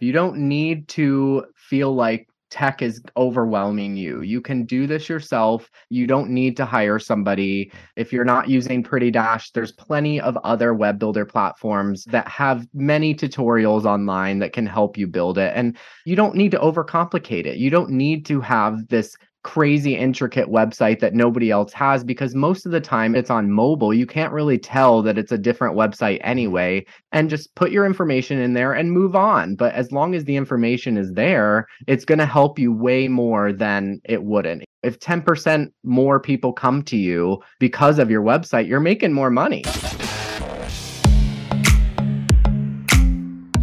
You don't need to feel like tech is overwhelming you. You can do this yourself. You don't need to hire somebody. If you're not using Pretty Dash, there's plenty of other web builder platforms that have many tutorials online that can help you build it. And you don't need to overcomplicate it. You don't need to have this crazy intricate website that nobody else has because most of the time it's on mobile. You can't really tell that it's a different website anyway. And just put your information in there and move on. But as long as the information is there, it's going to help you way more than it wouldn't. If 10% more people come to you because of your website, you're making more money.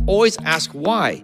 Always ask why.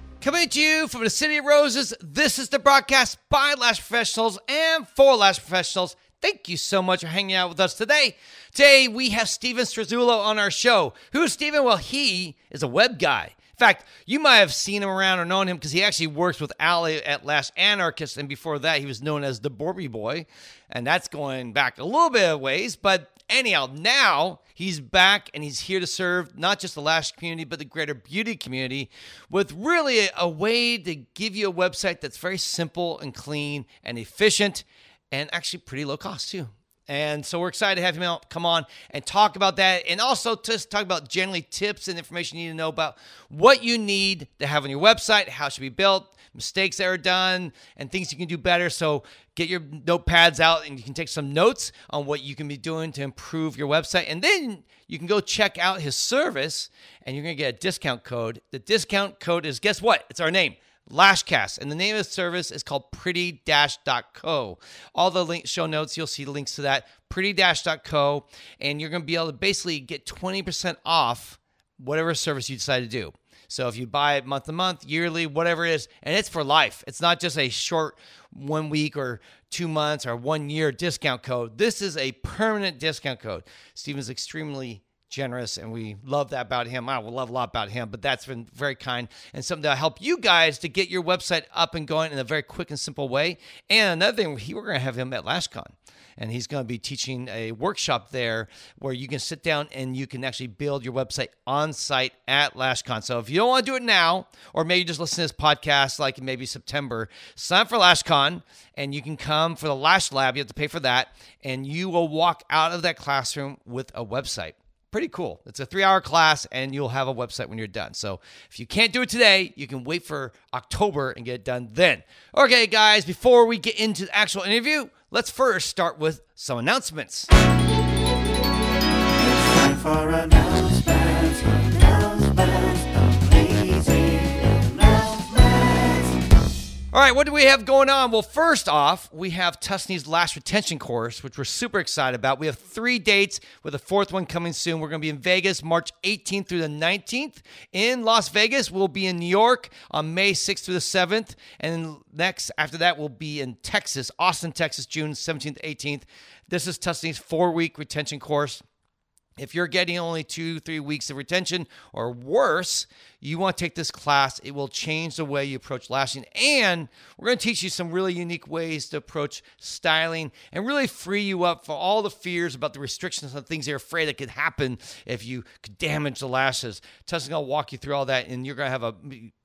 Coming to you from the City of Roses, this is the broadcast by Lash Professionals and for Lash Professionals. Thank you so much for hanging out with us today. Today, we have Steven Strazullo on our show. Who is Steven? Well, he is a web guy. Fact, you might have seen him around or known him because he actually works with Ali at Lash Anarchist, and before that, he was known as the Borby Boy, and that's going back a little bit of ways. But anyhow, now he's back and he's here to serve not just the Lash community, but the greater beauty community with really a, a way to give you a website that's very simple and clean and efficient and actually pretty low cost too. And so we're excited to have him out, come on and talk about that. And also just talk about generally tips and information you need to know about what you need to have on your website, how it should be built, mistakes that are done, and things you can do better. So get your notepads out and you can take some notes on what you can be doing to improve your website. And then you can go check out his service and you're going to get a discount code. The discount code is guess what? It's our name. Lashcast. And the name of the service is called pretty-co. All the link show notes, you'll see links to that, pretty-co. And you're going to be able to basically get 20% off whatever service you decide to do. So if you buy it month to month, yearly, whatever it is, and it's for life. It's not just a short one week or two months or one year discount code. This is a permanent discount code. Steven's extremely generous, and we love that about him. I love a lot about him, but that's been very kind and something that'll help you guys to get your website up and going in a very quick and simple way. And another thing, we're going to have him at LashCon and he's going to be teaching a workshop there where you can sit down and you can actually build your website on site at LashCon. So if you don't want to do it now, or maybe just listen to this podcast like maybe September, sign up for LashCon and you can come for the Lash Lab. You have to pay for that, and you will walk out of that classroom with a website pretty cool. It's a three hour class, and you'll have a website when you're done. So if you can't do it today, you can wait for October and get it done then. Okay, guys, before we get into the actual interview, let's first start with some announcements. All right, what do we have going on? Well, first off, we have Tusney's last Retention Course, which we're super excited about. We have three dates with a fourth one coming soon. We're going to be in Vegas March 18th through the 19th. In Las Vegas, we'll be in New York on May 6th through the 7th. And next, after that, we'll be in Texas, Austin, Texas, June 17th, 18th. This is Tusney's four week retention course. If you're getting only two, three weeks of retention or worse, you want to take this class. It will change the way you approach lashing. And we're going to teach you some really unique ways to approach styling and really free you up for all the fears about the restrictions and things you're afraid that could happen if you could damage the lashes. Tessa's going to walk you through all that, and you're going to have a,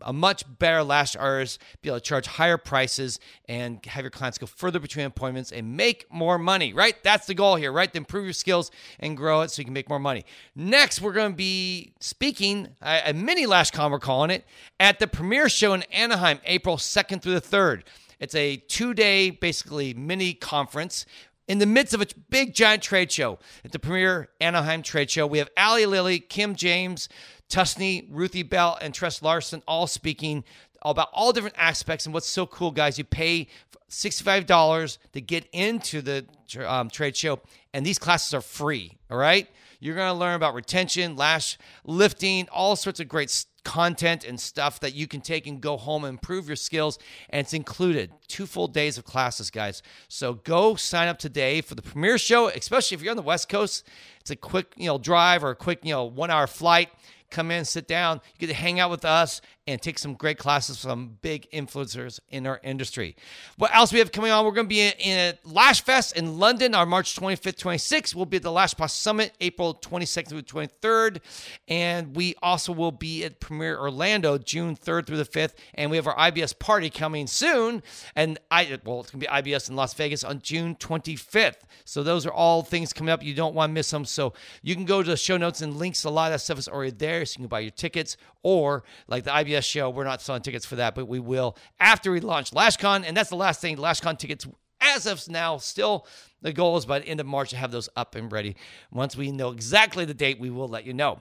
a much better lash artist, be able to charge higher prices, and have your clients go further between appointments and make more money, right? That's the goal here, right? To improve your skills and grow it so you can make more money. Next, we're going to be speaking a, a mini lash LashCon, we're calling it, at the premiere show in Anaheim, April 2nd through the 3rd. It's a two day, basically, mini conference in the midst of a big giant trade show at the premier Anaheim trade show. We have Ali Lilly, Kim James, Tusney, Ruthie Bell, and Tress Larson all speaking about all different aspects. And what's so cool, guys, you pay $65 to get into the um, trade show, and these classes are free. All right. You're going to learn about retention, lash lifting, all sorts of great content and stuff that you can take and go home and improve your skills. And it's included two full days of classes, guys. So go sign up today for the premiere show, especially if you're on the West Coast. It's a quick, you know, drive or a quick, you know, one hour flight come in, sit down. You get to hang out with us and take some great classes from big influencers in our industry. What else we have coming on? We're going to be in, in Lash Fest in London on March 25th, 26th. We'll be at the Lash Pass Summit April 22nd through 23rd. And we also will be at Premiere Orlando June 3rd through the 5th. And we have our IBS party coming soon. And I, well, it's going to be IBS in Las Vegas on June 25th. So those are all things coming up. You don't want to miss them. So you can go to the show notes and links. A lot of that stuff is already there. So you can buy your tickets or like the IBS show, we're not selling tickets for that, but we will after we launch LashCon. And that's the last thing. LashCon tickets, as of now, still the goal is by the end of March to have those up and ready. Once we know exactly the date, we will let you know.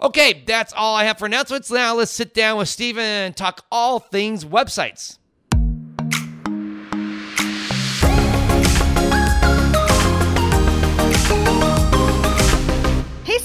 Okay, that's all I have for announcements. Now let's sit down with Steven and talk all things websites.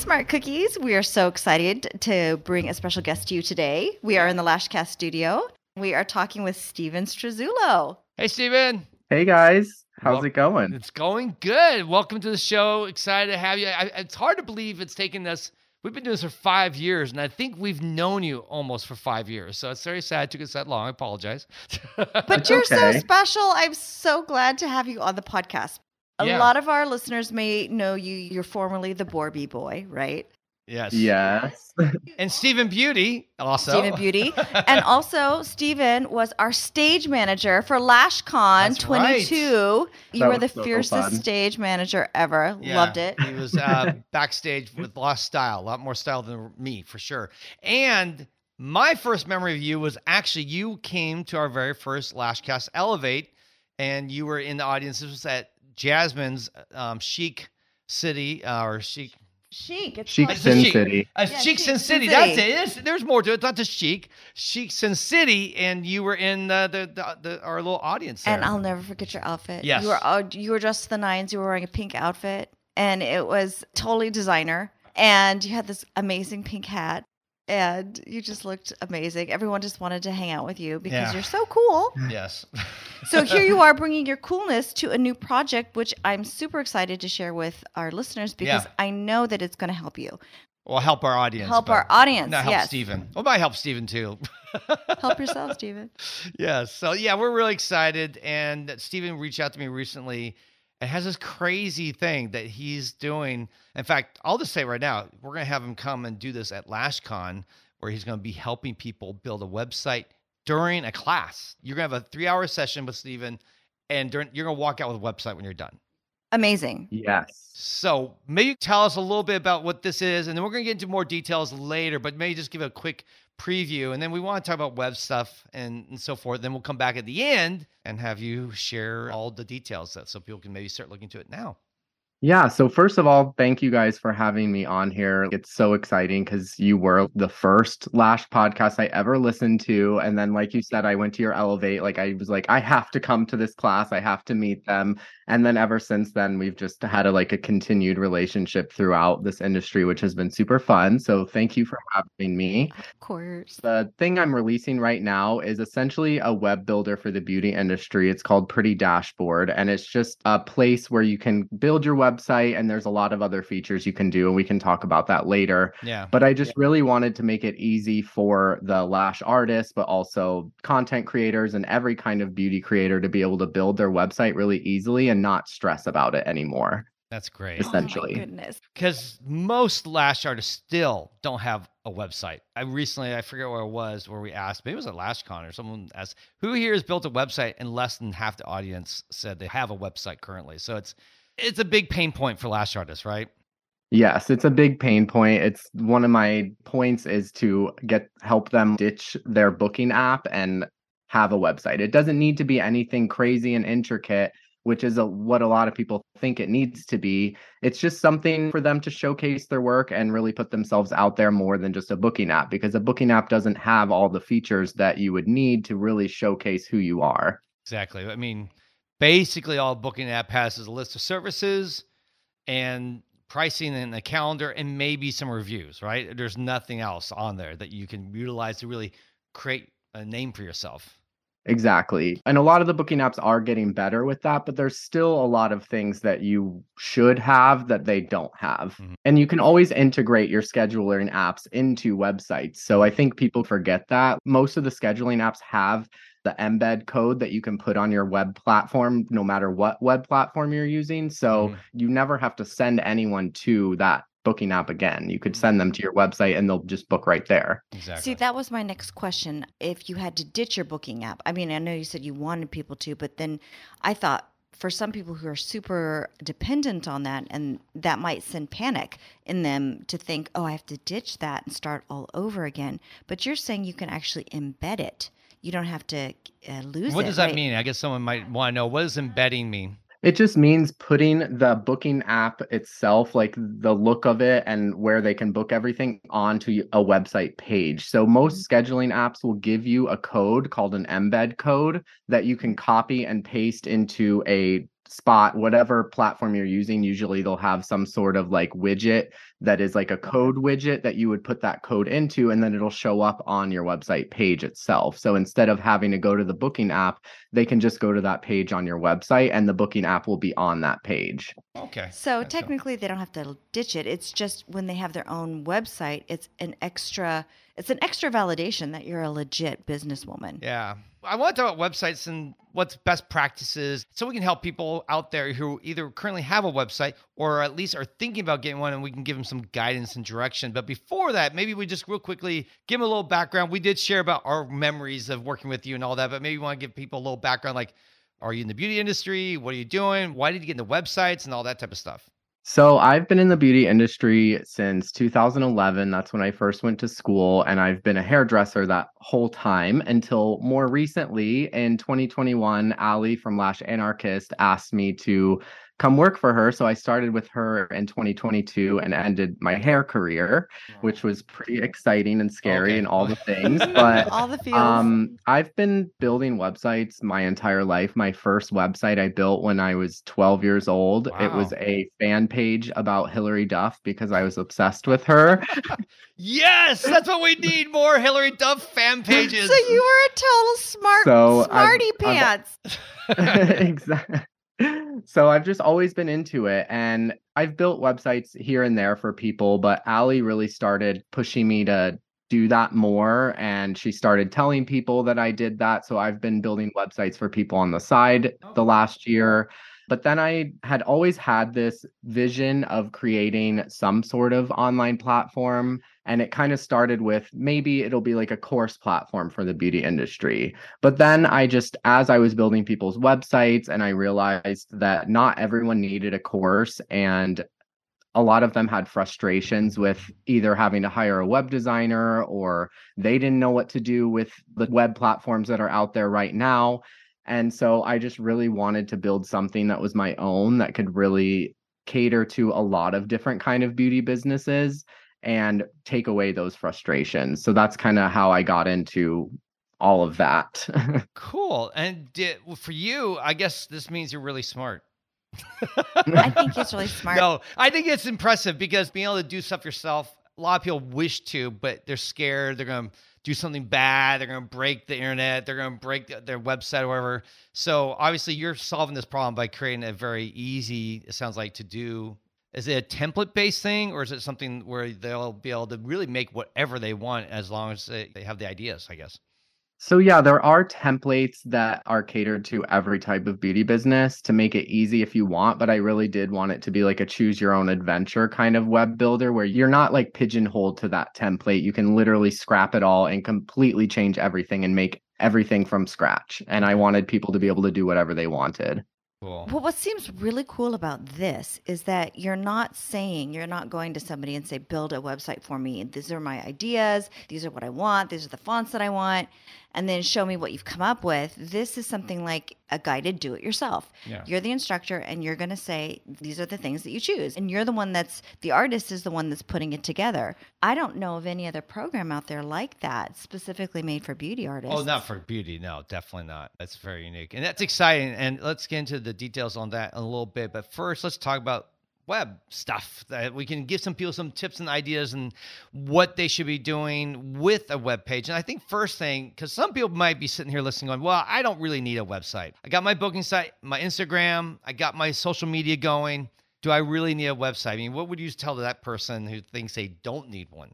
Smart Cookies. We are so excited to bring a special guest to you today. We are in the Lashcast studio. We are talking with Steven Strazullo. Hey, Steven. Hey, guys. How's Well, it going? It's going good. Welcome to the show. Excited to have you. I, it's hard to believe it's taken us. We've been doing this for five years, and I think we've known you almost for five years. So it's very sad it took us that long. I apologize. But you're so special. I'm so glad to have you on the podcast. A Yeah. lot of our listeners may know you. You're formerly the Borby Boy, right? yes. Yes. And Stephen Beauty also. Stephen Beauty. and also, Stephen was our stage manager for LashCon That's 22. You That were the so fiercest fun. stage manager ever. Yeah, Loved it. He was uh, backstage with Lost style, a lot more style than me for sure. And my first memory of you was actually you came to our very first Lashcast Elevate, and you were in the audience. This was at Jasmine's um, Chic City uh, or Chic. Chic. It's Chic called- It's Sin Chic. City. Uh, Yeah, Chic Chic Sin Sin City. City. That's it. It's- there's more to it. It's not just Chic. Chic Sin City, and you were in uh, the, the, the our little audience there. And I'll never forget your outfit. Yes. You were uh, you were dressed to the nines. You were wearing a pink outfit, and it was totally designer. And you had this amazing pink hat, and you just looked amazing. Everyone just wanted to hang out with you because Yeah. you're so cool. yes. so here you are bringing your coolness to a new project, which I'm super excited to share with our listeners because Yeah. I know that it's going to help you, Well, help our audience. help our audience. Not help yes, Steven. Well, might help Steven too. help yourself, Steven. yeah. So yeah, we're really excited. And Stephen reached out to me recently and has this crazy thing that he's doing. In fact, I'll just say right now, we're gonna have him come and do this at LashCon, where he's gonna be helping people build a website during a class. You're gonna have a three-hour session with Stephen, and during, you're gonna walk out with a website when you're done. Amazing. Yes. So maybe tell us a little bit about what this is, and then we're going to get into more details later. But maybe just give a quick preview, and then we want to talk about web stuff and, and so forth. Then we'll come back at the end and have you share all the details that so people can maybe start looking to it now. Yeah. So, first of all, thank you guys for having me on here. It's so exciting because you were the first Lash podcast I ever listened to. And then, like you said, I went to your Elevate. Like, I was like, I have to come to this class, I have to meet them. And then, ever since then, we've just had a like a continued relationship throughout this industry, which has been super fun. So, thank you for having me. Of course. The thing I'm releasing right now is essentially a web builder for the beauty industry. It's called Pretty Dashboard, and it's just a place where you can build your website, and there's a lot of other features you can do, and we can talk about that later. Yeah. But I just really wanted to make it easy for the lash artists, but also content creators and every kind of beauty creator to be able to build their website really easily and not stress about it anymore. That's great. Essentially. Oh my goodness. Because most lash artists still don't have a website. I recently, I forget where it was, where we asked, maybe it was at LashCon or someone asked, who here has built a website? And less than half the audience said they have a website currently. So it's it's a big pain point for lash artists, right? Yes, it's a big pain point. It's one of my points is to get help them ditch their booking app and have a website. It doesn't need to be anything crazy and intricate, which is a, what a lot of people think it needs to be. It's just something for them to showcase their work and really put themselves out there more than just a booking app because a booking app doesn't have all the features that you would need to really showcase who you are. Exactly. I mean, basically all booking app has is a list of services and pricing and a calendar and maybe some reviews, right? There's nothing else on there that you can utilize to really create a name for yourself. Exactly. And a lot of the booking apps are getting better with that, but there's still a lot of things that you should have that they don't have. Mhm. And you can always integrate your scheduling apps into websites. So I think people forget that. Most of the scheduling apps have the embed code that you can put on your web platform, no matter what web platform you're using. So Mhm. you never have to send anyone to that booking app again. You could send them to your website and they'll just book right there. Exactly. See, that was my next question. If you had to ditch your booking app, I mean, I know you said you wanted people to, but then I thought for some people who are super dependent on that, and that might send panic in them to think, oh, I have to ditch that and start all over again. But you're saying you can actually embed it. You don't have to uh, lose it. what it. does that right? mean? I guess someone might want to know what does embedding mean? It just means putting the booking app itself, like the look of it and where they can book everything onto a website page. So most mm-hmm. scheduling apps will give you a code called an embed code that you can copy and paste into a spot whatever platform you're using usually they'll have some sort of like widget that is like a code widget that you would put that code into and then it'll show up on your website page itself so instead of having to go to the booking app they can just go to that page on your website and the booking app will be on that page Okay. So That's a- technically, they don't have to ditch it. It's just when they have their own website, it's an extra. It's an extra validation that you're a legit businesswoman. Yeah. I want to talk about websites and what's best practices so we can help people out there who either currently have a website or at least are thinking about getting one and we can give them some guidance and direction. But before that, maybe we just real quickly give them a little background. We did share about our memories of working with you and all that, but maybe we want to give people a little background like, are you in the beauty industry? What are you doing? Why did you get into websites and all that type of stuff? So I've been in the beauty industry since 2011. That's when I first went to school, and I've been a hairdresser that whole time until more recently in 2021. Ali from Lash Anarchist asked me to come work for her. So I started with her in 2022 and ended my hair career, which was pretty exciting and scary Okay. and all the things. But All the feels. um, I've been building websites my entire life. My first website I built when I was 12 years old. It was a fan page about Hilary Duff because I was obsessed with her. Yes, that's what we need more Hilary Duff fan pages. so you were a total smart, So I've- smarty I've- pants. exactly. So I've just always been into it and I've built websites here and there for people, but Ali really started pushing me to do that more and she started telling people that I did that. So I've been building websites for people on the side the oh, last year. But then I had always had this vision of creating some sort of online platform. And it kind of started with maybe it'll be like a course platform for the beauty industry. But then I just, as I was building people's websites, and I realized that not everyone needed a course. And a lot of them had frustrations with either having to hire a web designer or they didn't know what to do with the web platforms that are out there right now. And so I just really wanted to build something that was my own that could really cater to a lot of different kind of beauty businesses and take away those frustrations. So that's kind of how I got into all of that. Cool. And did, well, for you, I guess this means you're really smart. I think he's really smart. No, I think it's impressive because being able to do stuff yourself, a lot of people wish to, but they're scared. They're going to do something bad. They're going to break the internet. They're going to break th- their website or whatever. So obviously, you're solving this problem by creating a very easy, it sounds like, to do. Is it a template based thing or is it something where they'll be able to really make whatever they want as long as they, they have the ideas, I guess? So yeah, there are templates that are catered to every type of beauty business to make it easy if you want, but I really did want it to be like a choose your own adventure kind of web builder where you're not like pigeonholed to that template. You can literally scrap it all and completely change everything and make everything from scratch. And I wanted people to be able to do whatever they wanted. Cool. Well, what seems really cool about this is that you're not saying, you're not going to somebody and say, build a website for me. These are my ideas. These are what I want. These are the fonts that I want. And then show me what you've come up with. This is something like a guided do it yourself. Yeah. You're the instructor and you're going to say these are the things that you choose. And you're the one that's the artist is the one that's putting it together. I don't know of any other program out there like that specifically made for beauty artists. Oh, not for beauty. No, definitely not. That's very unique. And that's exciting. And let's get into the details on that in a little bit. But first, let's talk about web stuff that we can give some people some tips and ideas and what they should be doing with a web page. And I think first thing, because some people might be sitting here listening going, well, I don't really need a website. I got my booking site, my Instagram, I got my social media going. Do I really need a website? I mean, what would you tell that person who thinks they don't need one?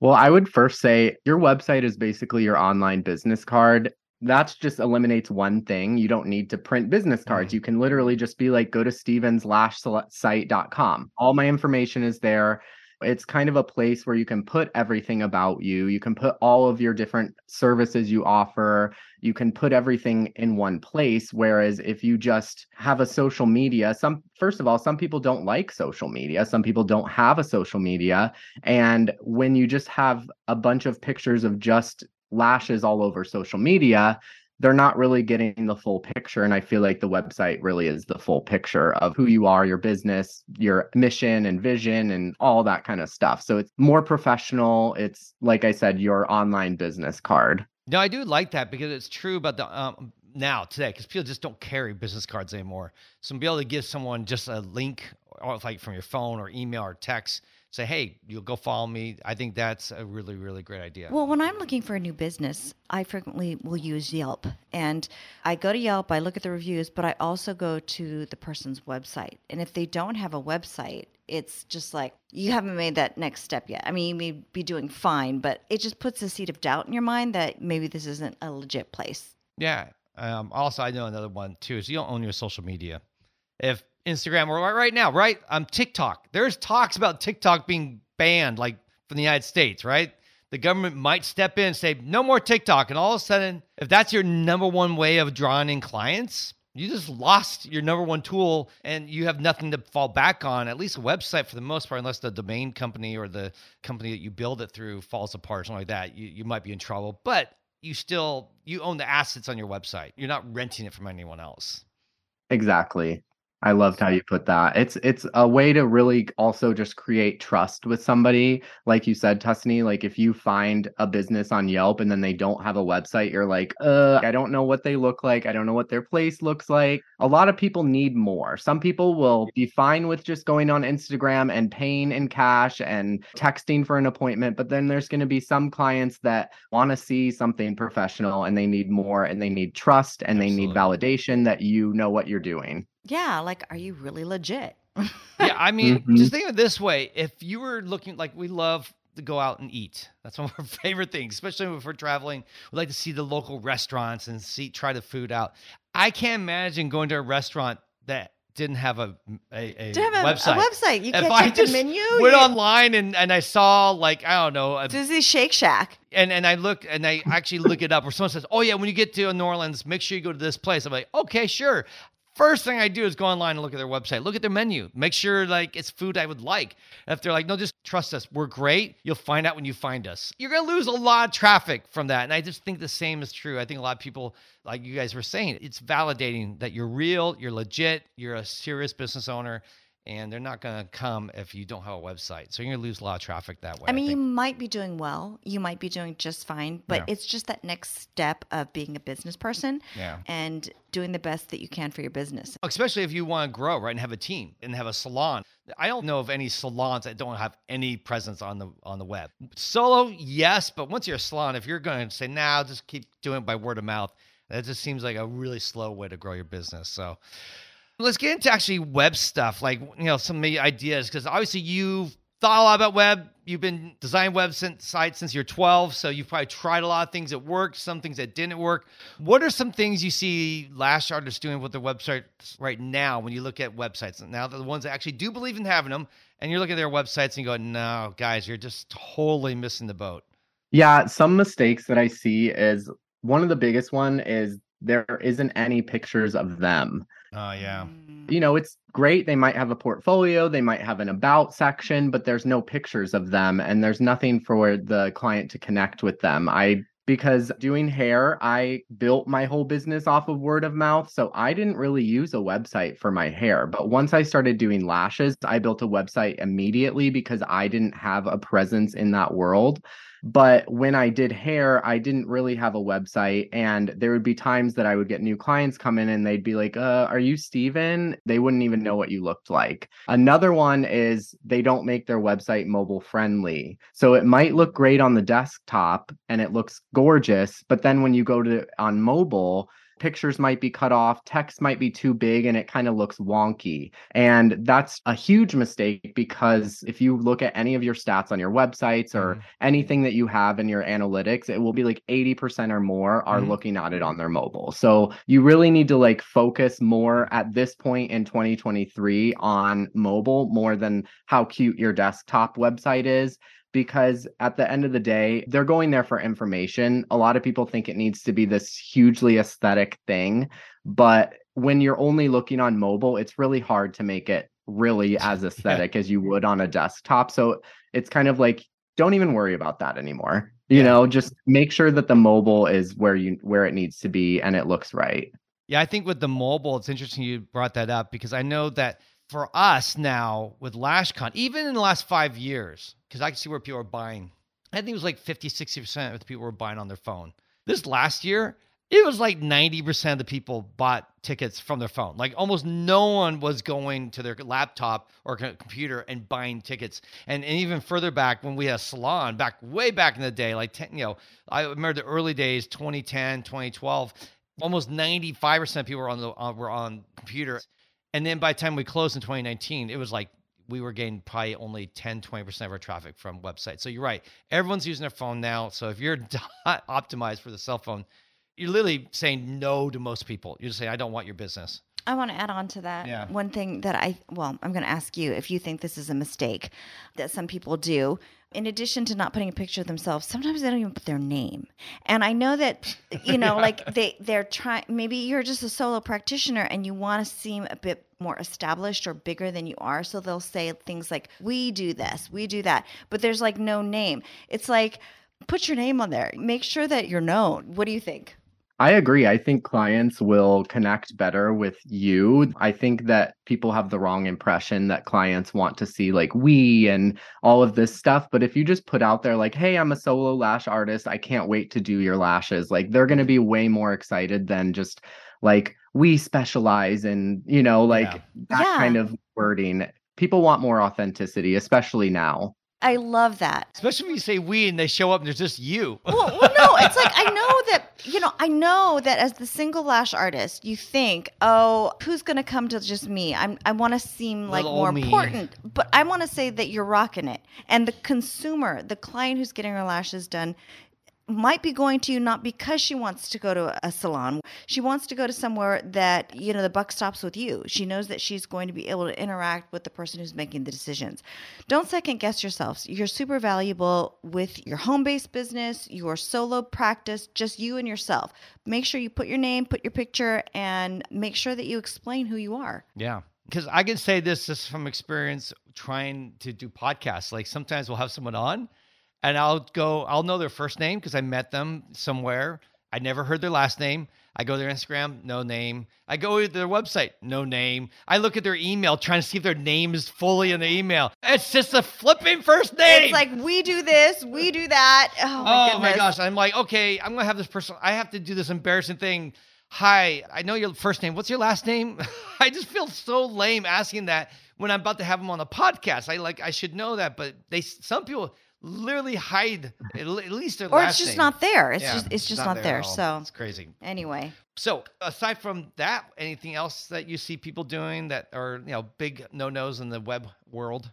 Well, I would first say your website is basically your online business card. That just eliminates one thing. You don't need to print business cards. Mm. You can literally just be like, go to stevenslashsite.com. All my information is there. It's kind of a place where you can put everything about you. You can put all of your different services you offer. You can put everything in one place. Whereas if you just have a social media, some, first of all, some people don't like social media. Some people don't have a social media. And when you just have a bunch of pictures of just lashes all over social media, they're not really getting the full picture. And I feel like the website really is the full picture of who you are, your business, your mission and vision, and all that kind of stuff. So it's more professional. It's, like I said, your online business card. No, I do like that because it's true about the um, now today because people just don't carry business cards anymore. So be able to give someone just a link, or like from your phone or email or text, say, "Hey, you'll go follow me." I think that's a really, really great idea. Well, when I'm looking for a new business, I frequently will use Yelp. And I go to Yelp, I look at the reviews, but I also go to the person's website. And if they don't have a website, it's just like you haven't made that next step yet. I mean, you may be doing fine, but it just puts a seed of doubt in your mind that maybe this isn't a legit place. Yeah. Um, also, I know another one too is you don't own your social media. If Instagram or right now, right? Um, TikTok. There's talks about TikTok being banned, like from the United States, right? The government might step in and say no more TikTok, and all of a sudden, if that's your number one way of drawing in clients, you just lost your number one tool, and you have nothing to fall back on. At least a website, for the most part, unless the domain company or the company that you build it through falls apart, or something like that, you you might be in trouble. But you still you own the assets on your website. You're not renting it from anyone else. Exactly. I loved how you put that. It's it's a way to really also just create trust with somebody. Like you said, Tusney, like if you find a business on Yelp and then they don't have a website, you're like, uh, I don't know what they look like. I don't know what their place looks like. A lot of people need more. Some people will be fine with just going on Instagram and paying in cash and texting for an appointment, but then there's going to be some clients that want to see something professional and they need more and they need trust and they need validation that you know what you're doing. Yeah, like, are you really legit? Yeah, I mean, Mhm. just think of it this way: if you were looking like we love to go out and eat, that's one of our favorite things, especially if we're traveling. We like to see the local restaurants and see try the food out. I can't imagine going to a restaurant that didn't have a a, a Do you have a website. a website? You if can't I check just the menu. went You- online and, and I saw like I don't know a Susie Shake Shack. and and I look and I actually look it up, or someone says, "Oh yeah, when you get to New Orleans, make sure you go to this place." I'm like, "Okay, sure." First thing I do is go online and look at their website, look at their menu, make sure like it's food I would like. If they're like, "No, just trust us, we're great," you'll find out when you find us. You're gonna lose a lot of traffic from that, and I just think the same is true. I think a lot of people, like you guys were saying, it's validating that you're real, you're legit, you're a serious business owner. And they're not going to come if you don't have a website. So you're going to lose a lot of traffic that way. I mean, you might be doing well. You might be doing just fine, but Yeah. it's just that next step of being a business person Yeah. and doing the best that you can for your business. especially if you want to grow right and have a team and have a salon i don't know of any salons that don't have any presence on the on the web solo yes but once you're a salon if you're going to say now just keep doing it by word of mouth that just seems like a really slow way to grow your business so let's get into actually web stuff like you know some ideas because obviously you've thought a lot about web. You've been designing web since, sites since you're 12 so you've probably tried a lot of things that worked some things that didn't work. What are some things you see lash artists doing with their websites right now when you look at websites? Now the ones that actually do believe in having them and you look at their websites and you go no guys you're just totally missing the boat. Yeah, some mistakes that I see is one of the biggest one is there isn't any pictures of them. Oh yeah You know, it's great they might have a portfolio, they might have an about section, but there's no pictures of them and there's nothing for the client to connect with them. I because doing hair, I built my whole business off of word of mouth. So I didn't really use a website for my hair. But once I started doing lashes, I built a website immediately because I didn't have a presence in that world. But when I did hair, I didn't really have a website. And there would be times that I would get new clients come in and they'd be like, uh, Are you Steven? They wouldn't even know what you looked like. Another one is they don't make their website mobile friendly. So it might look great on the desktop and it looks gorgeous. But then when you go to on mobile, pictures might be cut off, text might be too big, and it kind of looks wonky. And that's a huge mistake because if you look at any of your stats on your websites or Mhm. anything that you have in your analytics, it will be like 80% or more are Mhm. looking at it on their mobile. So you really need to like focus more at this point in 2023 on mobile more than how cute your desktop website is because at the end of the day, they're going there for information. A lot of people think it needs to be this hugely aesthetic thing, but when you're only looking on mobile, it's really hard to make it really as aesthetic as you would on a desktop. So it's kind of like don't even worry about that anymore. You Yeah. know, just make sure that the mobile is where you where it needs to be and it looks right. Yeah, I think with the mobile, it's interesting you brought that up because I know that for us now with LashCon, even in the last five years, because I can see where people are buying, I think it was like 50, 60% of the people were buying on their phone. This last year, it was like 90% of the people bought tickets from their phone. Like almost no one was going to their laptop or computer and buying tickets. And, and even further back when we had a salon, back way back in the day, like 10, you know, I remember the early days, 2010, 2012, almost 95% of people were on the uh, were on computer. And then by the time we closed in 2019, it was like we were getting probably only 10, 20% of our traffic from websites. So you're right. Everyone's using their phone now. So if you're not optimized for the cell phone, you're literally saying no to most people. You're just saying, I don't want your business. I want to add on to that. Yeah. One thing that I, well, I'm going to ask you if you think this is a mistake that some people do. In addition to not putting a picture of themselves, sometimes they don't even put their name. And I know that, you know, like they, they're trying, maybe you're just a solo practitioner and you want to seem a bit more established or bigger than you are. So they'll say things like, we do this, we do that, but there's like no name. It's like, put your name on there. Make sure that you're known. What do you think? I agree. I think clients will connect better with you. I think that people have the wrong impression that clients want to see like we and all of this stuff. But if you just put out there, like, hey, I'm a solo lash artist, I can't wait to do your lashes, like they're going to be way more excited than just like we specialize in, you know, like Yeah. that Yeah. kind of wording. People want more authenticity, especially now. I love that. Especially when you say we and they show up and there's just you. well, well, no, it's like I know that you know I know that as the single lash artist, you think, oh, who's going to come to just me? I'm I want to seem like Little more me. important, but I want to say that you're rocking it, and the consumer, the client who's getting her lashes done. Might be going to you not because she wants to go to a salon. She wants to go to somewhere that, you know, the buck stops with you. She knows that she's going to be able to interact with the person who's making the decisions. Don't second guess yourselves. You're super valuable with your home based business, your solo practice, just you and yourself. Make sure you put your name, put your picture, and make sure that you explain who you are. Yeah. Because I can say this just from experience trying to do podcasts. Like sometimes we'll have someone on and I'll go, I'll know their first name because I met them somewhere. I never heard their last name. I go to their Instagram, no name. I go to their website, no name. I look at their email trying to see if their name is fully in the email. It's just a flipping first name. It's like we do this, we do that. Oh my oh my gosh. I'm like, okay, I'm going to have this person, I have to do this embarrassing thing. Hi, I know your first name. What's your last name? I just feel so lame asking that when I'm about to have them on the podcast. I like, I should know that, but they, some people literally hide at le- at least their Or last it's just name. not there. It's Yeah, just it's just not, at there. all. So it's crazy. anyway. So aside from that, anything else that you see people doing that are, you know, big no-nos in the web world?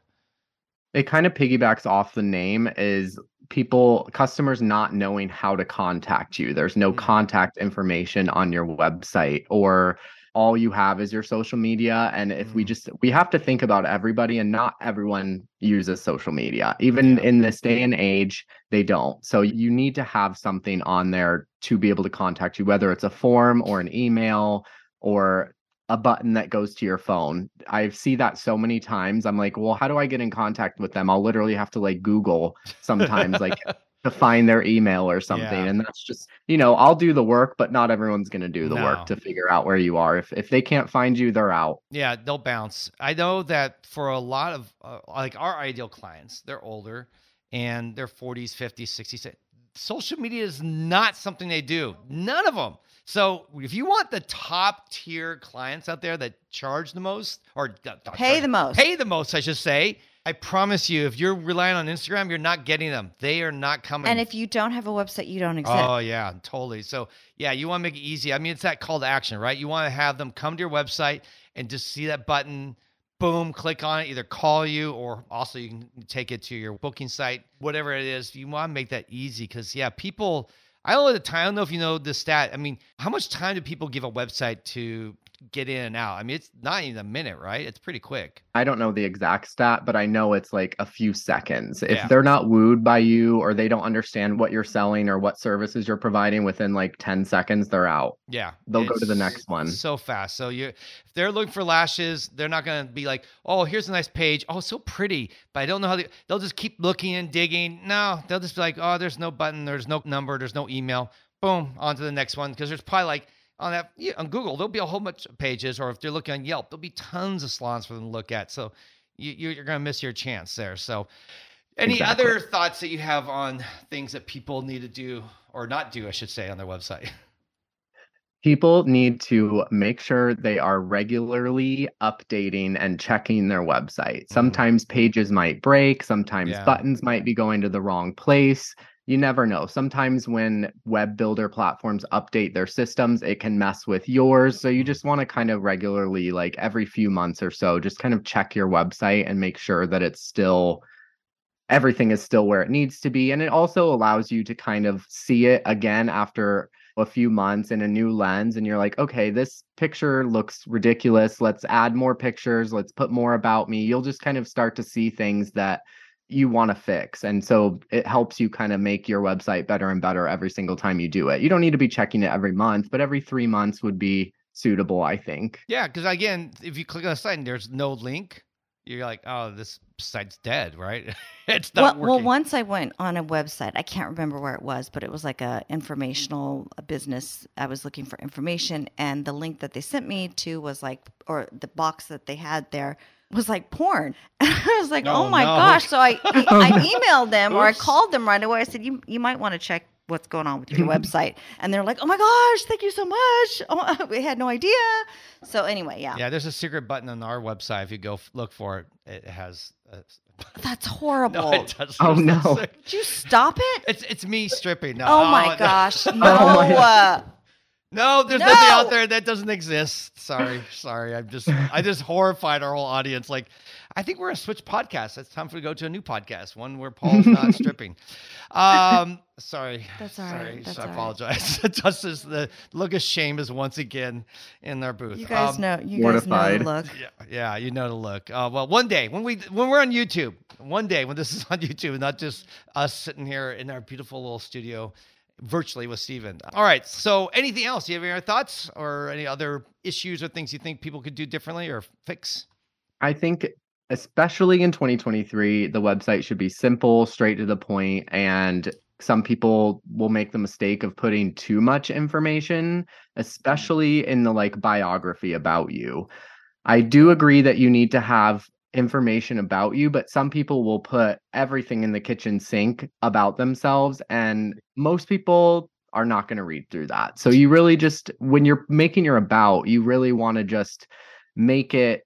it kind of piggybacks off the name is people customers not knowing how to contact you there's no Mm. contact information on your website or all you have is your social media and if we Mm. just we have to think about everybody and not everyone uses social media even Yeah. in this day and age they don't so you need to have something on there to be able to contact you whether it's a form or an email or a button that goes to your phone. I see that so many times. I'm like, well, how do I get in contact with them? I'll literally have to like Google sometimes, like to find their email or something. Yeah. And that's just, you know, I'll do the work, but not everyone's going to do the No. work to figure out where you are. If if they can't find you, they're out. Yeah, they'll bounce. I know that for a lot of uh, like our ideal clients, they're older and they're 40s, 50s, 60s. Social media is not something they do. None of them. So if you want the top tier clients out there that charge the most or not Pay charge- the most. pay the most, I should say. I promise you, if you're relying on Instagram, you're not getting them. They are not coming. And if you don't have a website, you don't exist. Oh yeah, totally. So yeah, you want to make it easy. I mean, it's that call to action, right? You want to have them come to your website and just see that button, boom, click on it, either call you or also you can take it to your booking site, whatever it is. You want to make that easy because yeah, people. I don't know the time. I don't know if you know the stat. I mean, how much time do people give a website to get in and out? I mean, it's not even a minute, right? It's pretty quick. I don't know the exact stat, but I know it's like a few seconds. If Yeah. they're not wooed by you or they don't understand what you're selling or what services you're providing within like 10 seconds, they're out. Yeah, They'll go to the next one. so fast. So you, if they're looking for lashes, they're not going to be like, "Oh, here's a nice page. Oh, so pretty," but I don't know how they. They'll just keep looking and digging. No, they'll just be like, "Oh, there's no button. There's no number. There's no email." Boom, on to the next one because there's probably like on that yeah, on Google there'll be a whole bunch of pages, or if they're looking on Yelp, there'll be tons of salons for them to look at. So you, you're, you're going to miss your chance there. So. Any Exactly. other thoughts that you have on things that people need to do or not do, I should say, on their website? People need to make sure they are regularly updating and checking their website. Mm-hmm. Sometimes pages might break, sometimes Yeah. buttons might be going to the wrong place. You never know. Sometimes when web builder platforms update their systems, it can mess with yours. So you mm-hmm. just want to kind of regularly, like every few months or so, just kind of check your website and make sure that it's still everything is still where it needs to be. And it also allows you to kind of see it again after a few months in a new lens. And you're like, okay, this picture looks ridiculous. Let's add more pictures. Let's put more about me. You'll just kind of start to see things that you want to fix. And so it helps you kind of make your website better and better every single time you do it. You don't need to be checking it every month, but every three months would be suitable, I think. Yeah, because again, if you click on a site and there's no link, you're like, oh, this site's dead, right? it's well, not well, working. once I went on a website, I can't remember where it was, but it was like a informational a business. I was looking for information, and the link that they sent me to was like, or the box that they had there was like porn. And I was like, Oh, oh, my no. gosh! So I I emailed them or I called them right away. I said, you you might want to check what's going on with your website, and they're like, oh my gosh, thank you so much. Oh, we had no idea. So anyway, yeah, yeah, there's a secret button on our website. If you go f- look for it, it has. A... that's horrible. No, it doesn't. Oh, no. sick. Did you stop it? It's it's me stripping. No, Oh my no. gosh! No. my- uh, No, there's nothing out there that doesn't exist. Sorry, sorry. I'm just I just horrified our whole audience. Like, I think we're a switch podcast. It's time for to go to a new podcast, one where Paul's not stripping. Um, sorry. That's all sorry. right, that's I all right. apologize. Just as the look of shame is once again in our booth. You guys Um, know. You guys know mortified. the look. yeah, yeah, you know the look. Uh, well, one day when we when we're on YouTube, one day when this is on YouTube, not just us sitting here in our beautiful little studio virtually with Steven. All right. So, anything else? Do you have any other thoughts or any other issues or things you think people could do differently or fix? I think especially in 2023, the website should be simple, straight to the point, and some people will make the mistake of putting too much information, mm-hmm. especially in the like biography about you. I do agree that you need to have information about you, but some people will put everything in the kitchen sink about themselves, and most people are not going to read through that. So you really just, when you're making your about, you really want to just make it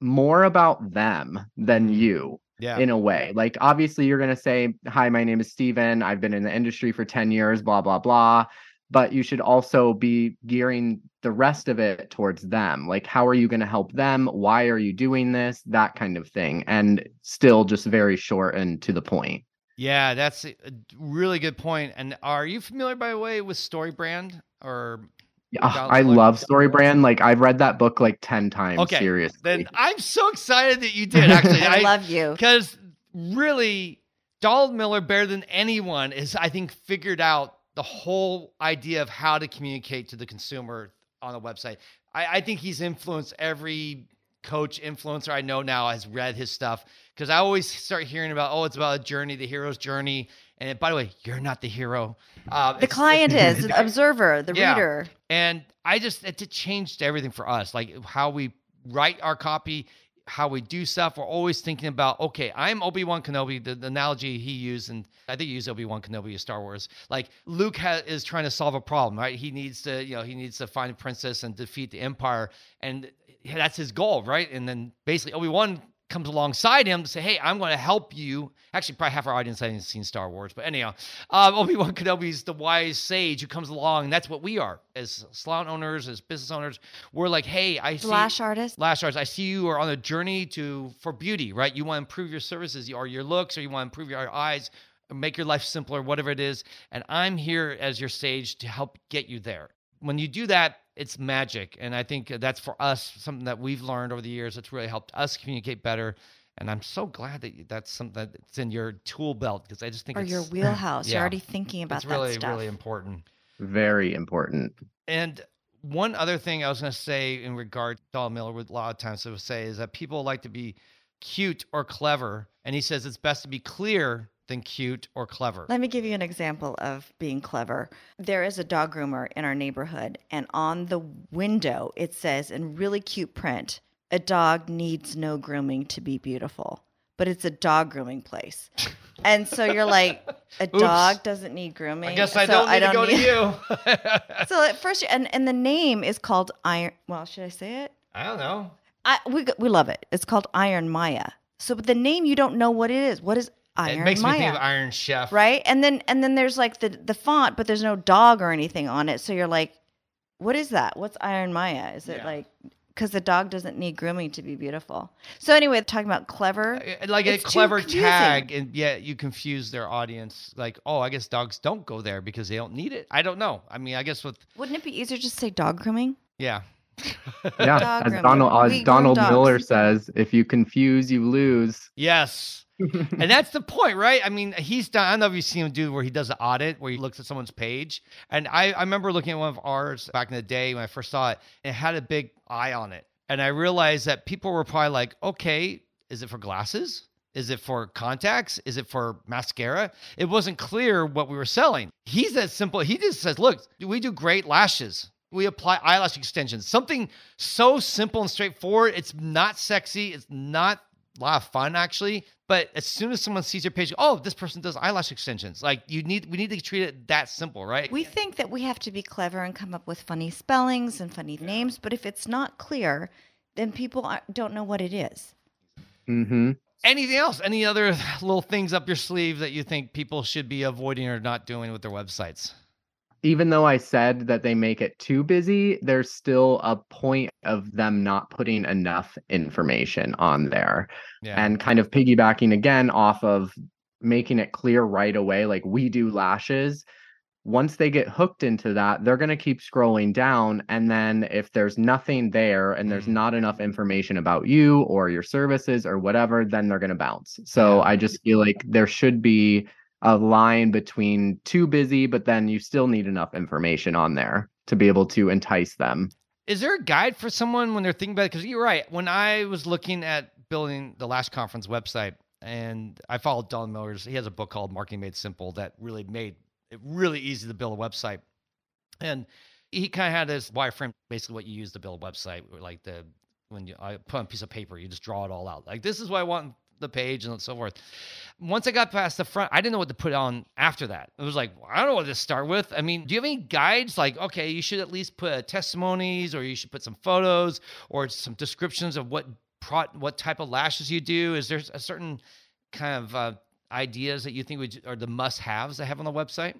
more about them than mm-hmm. you Yeah. in a way. Like obviously you're going to say, "Hi, my name is Steven. I've been in the industry for 10 years, blah blah blah." But you should also be gearing the rest of it towards them. Like how are you going to help them? Why are you doing this? That kind of thing. And still just very short and to the point. yeah, that's a really good point. And are you familiar, by the way, with StoryBrand or? Yeah, I love StoryBrand. Like I've read that book like 10 times Okay, seriously. Then I'm so excited that you did. Actually, I, love you. because really donald miller better than anyone is i think figured out the whole idea of how to communicate to the consumer on a website i, I think he's influenced every coach influencer i know now has read his stuff because i always start hearing about oh it's about a journey the hero's journey And by the way, you're not the hero. Uh, The client is the observer, the Yeah. reader. and I just it, it changed everything for us, like how we write our copy, how we do stuff. We're always thinking about, okay, I'm Obi Wan Kenobi. The, the analogy he used, and I think he used Obi Wan Kenobi in Star Wars. Like Luke ha- is trying to solve a problem, right? He needs to, you know, he needs to find a princess and defeat the Empire, and that's his goal, right? And then basically Obi Wan comes alongside him to say, "Hey, I'm going to help you." Actually, probably half our audience hasn't seen Star Wars, but anyhow, um, Obi Wan Kenobi's the wise sage who comes along, and that's what we are as salon owners, as business owners. We're like, "Hey, I see." Lash artist. Lash artists, I see you are on a journey to for beauty, right? You want to improve your services or your looks, or you want to improve your eyes, make your life simpler, whatever it is. And I'm here as your sage to help get you there. When you do that, it's magic, and I think that's for us something that we've learned over the years. It's really helped us communicate better. And I'm so glad that you- that's something that's in your tool belt because I just think Or it's, your wheelhouse. yeah. You're already thinking about it's really, that stuff. really important. Very important. And one other thing I was going to say in regard to Donald Miller, with a lot of times I would say is that people like to be cute or clever, and he says it's best to be clear than cute or clever. Let me give you an example of being clever. There is a dog groomer in our neighborhood, and on the window it says in really cute print, a dog needs no grooming to be beautiful. But it's a dog grooming place. And so you're like, a Oops. dog doesn't need grooming. I guess I so don't need to go need- to you. So at first, and, and the name is called Iron. Well, should I say it? I don't know. I, we, we love it. It's called Iron Maya. So but the name, you don't know what it is. What is Iron it makes Maya? me think of Iron Chef. right and then and then there's like the the font but there's no dog or anything on it so you're like what is that what's iron maya is it Yeah. like because the dog doesn't need grooming to be beautiful so anyway talking about clever Uh, Like a clever tag, and yet you confuse their audience. Like, oh, I guess dogs don't go there because they don't need it. I don't know. I mean, I guess with wouldn't it be easier just to say dog grooming yeah, Yeah, Dog as grooming. Donald as Donald. Miller says, if you confuse, you lose. yes. And that's the point, right? I mean, he's done. I don't know if you've seen him do where he does an audit where he looks at someone's page. And I, I remember looking at one of ours back in the day when I first saw it. And it had a big eye on it, and I realized that people were probably like, "Okay, is it for glasses? Is it for contacts? Is it for mascara?" It wasn't clear what we were selling. He's that simple. He just says, "Look, we do great lashes." We apply eyelash extensions. Something so simple and straightforward. It's not sexy. It's not lot of fun actually. But as soon as someone sees your page, oh, this person does eyelash extensions. Like you need, we need to treat it that simple, right? we think that we have to be clever and come up with funny spellings and funny names but if it's not clear then people don't know what it is hmm Anything else? Any other little things up your sleeve that you think people should be avoiding or not doing with their websites? Even though I said that they make it too busy, there's still a point of them not putting enough information on there. Yeah. and kind of piggybacking again off of making it clear right away like we do lashes once they get hooked into that they're going to keep scrolling down and then if there's nothing there and there's Mm. not enough information about you or your services or whatever then they're going to bounce so Yeah. i just feel like there should be a line between too busy but then you still need enough information on there to be able to entice them Is there a guide for someone when they're thinking about it? Because you're right. When I was looking at building the last Conference website, and I followed Don Miller's, he has a book called Marketing Made Simple that really made it really easy to build a website. And he kind of had this wireframe, basically what you use to build a website, like the when you I put on a piece of paper, you just draw it all out. Like this is what I want the page and so forth. Once I got past the front, I didn't know what to put on after that. It was like, I don't know what to start with. I mean, do you have any guides? Like, okay, you should at least put testimonies, or you should put some photos, or some descriptions of what pro- what type of lashes you do. Is there a certain kind of uh, ideas that you think would are the must haves to have on the website?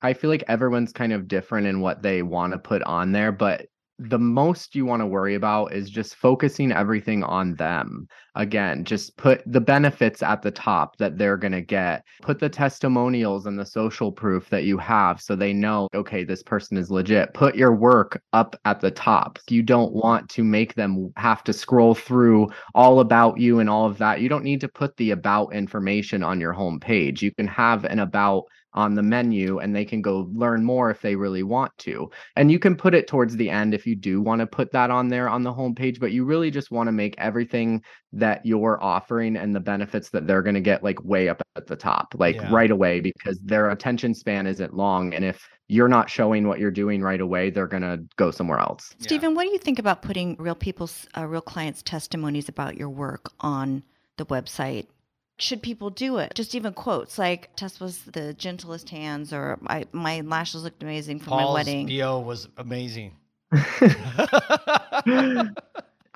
I feel like everyone's kind of different in what they want to put on there, but the most you want to worry about is just focusing everything on them. Again, just put the benefits at the top that they're going to get. Put the testimonials and the social proof that you have so they know, okay, this person is legit. Put your work up at the top. You don't want to make them have to scroll through all about you and all of that. You don't need to put the about information on your home page. You can have an about on the menu and they can go learn more if they really want to. And you can put it towards the end if you do want to put that on there on the homepage, but you really just want to make everything that you're offering and the benefits that they're going to get like way up at the top, like Yeah. right away, because their attention span isn't long. And if you're not showing what you're doing right away, they're going to go somewhere else. Stephen, what do you think about putting real people's, uh, real clients' testimonies about your work on the website? Should people do it? Just even quotes like Tess was the gentlest hands, or I, my lashes looked amazing for my Paul's wedding. BO was amazing.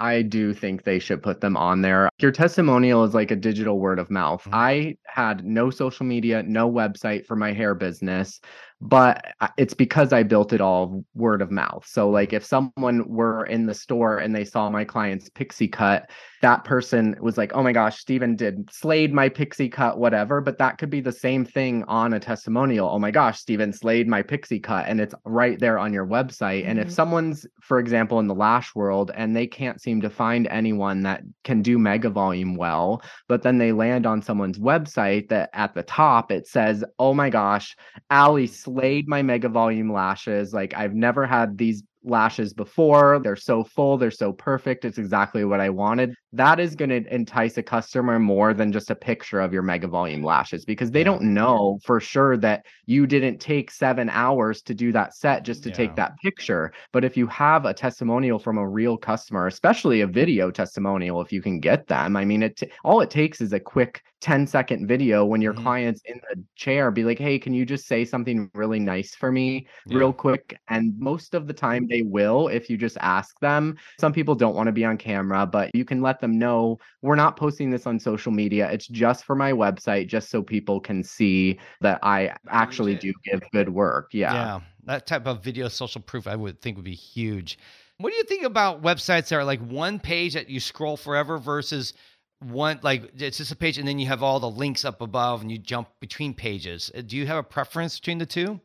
I do think they should put them on there. Your testimonial is like a digital word of mouth. Mhm. I had no social media, no website for my hair business, but it's because I built it all word of mouth. So, like, if someone were in the store and they saw my client's pixie cut, that person was like, oh my gosh, Steven did slayed my pixie cut, whatever. But that could be the same thing on a testimonial. Oh my gosh, Steven slayed my pixie cut. And it's right there on your website. And if Mhm. someone's, for example, in the lash world and they can't seem to find anyone that can do mega volume well, but then they land on someone's website that at the top it says, oh my gosh, Ali slayed my mega volume lashes. Like I've never had these lashes before. They're so full, they're so perfect. It's exactly what I wanted. That is going to entice a customer more than just a picture of your mega volume lashes because they Yeah. don't know for sure that you didn't take 7 hours to do that set just to Yeah. take that picture. But if you have a testimonial from a real customer, especially a video testimonial if you can get them, I mean it t- all it takes is a quick 10 second video when your Mhm. client's in the chair be like, "Hey, can you just say something really nice for me?" Yeah. real quick and most of the time they will if you just ask them some people don't want to be on camera but you can let them know we're not posting this on social media it's just for my website just so people can see that i actually do give good work yeah, Yeah, that type of video social proof I would think would be huge. What do you think about websites that are like one page that you scroll forever versus one like it's just a page and then you have all the links up above and you jump between pages? Uh, Do you have a preference between the two?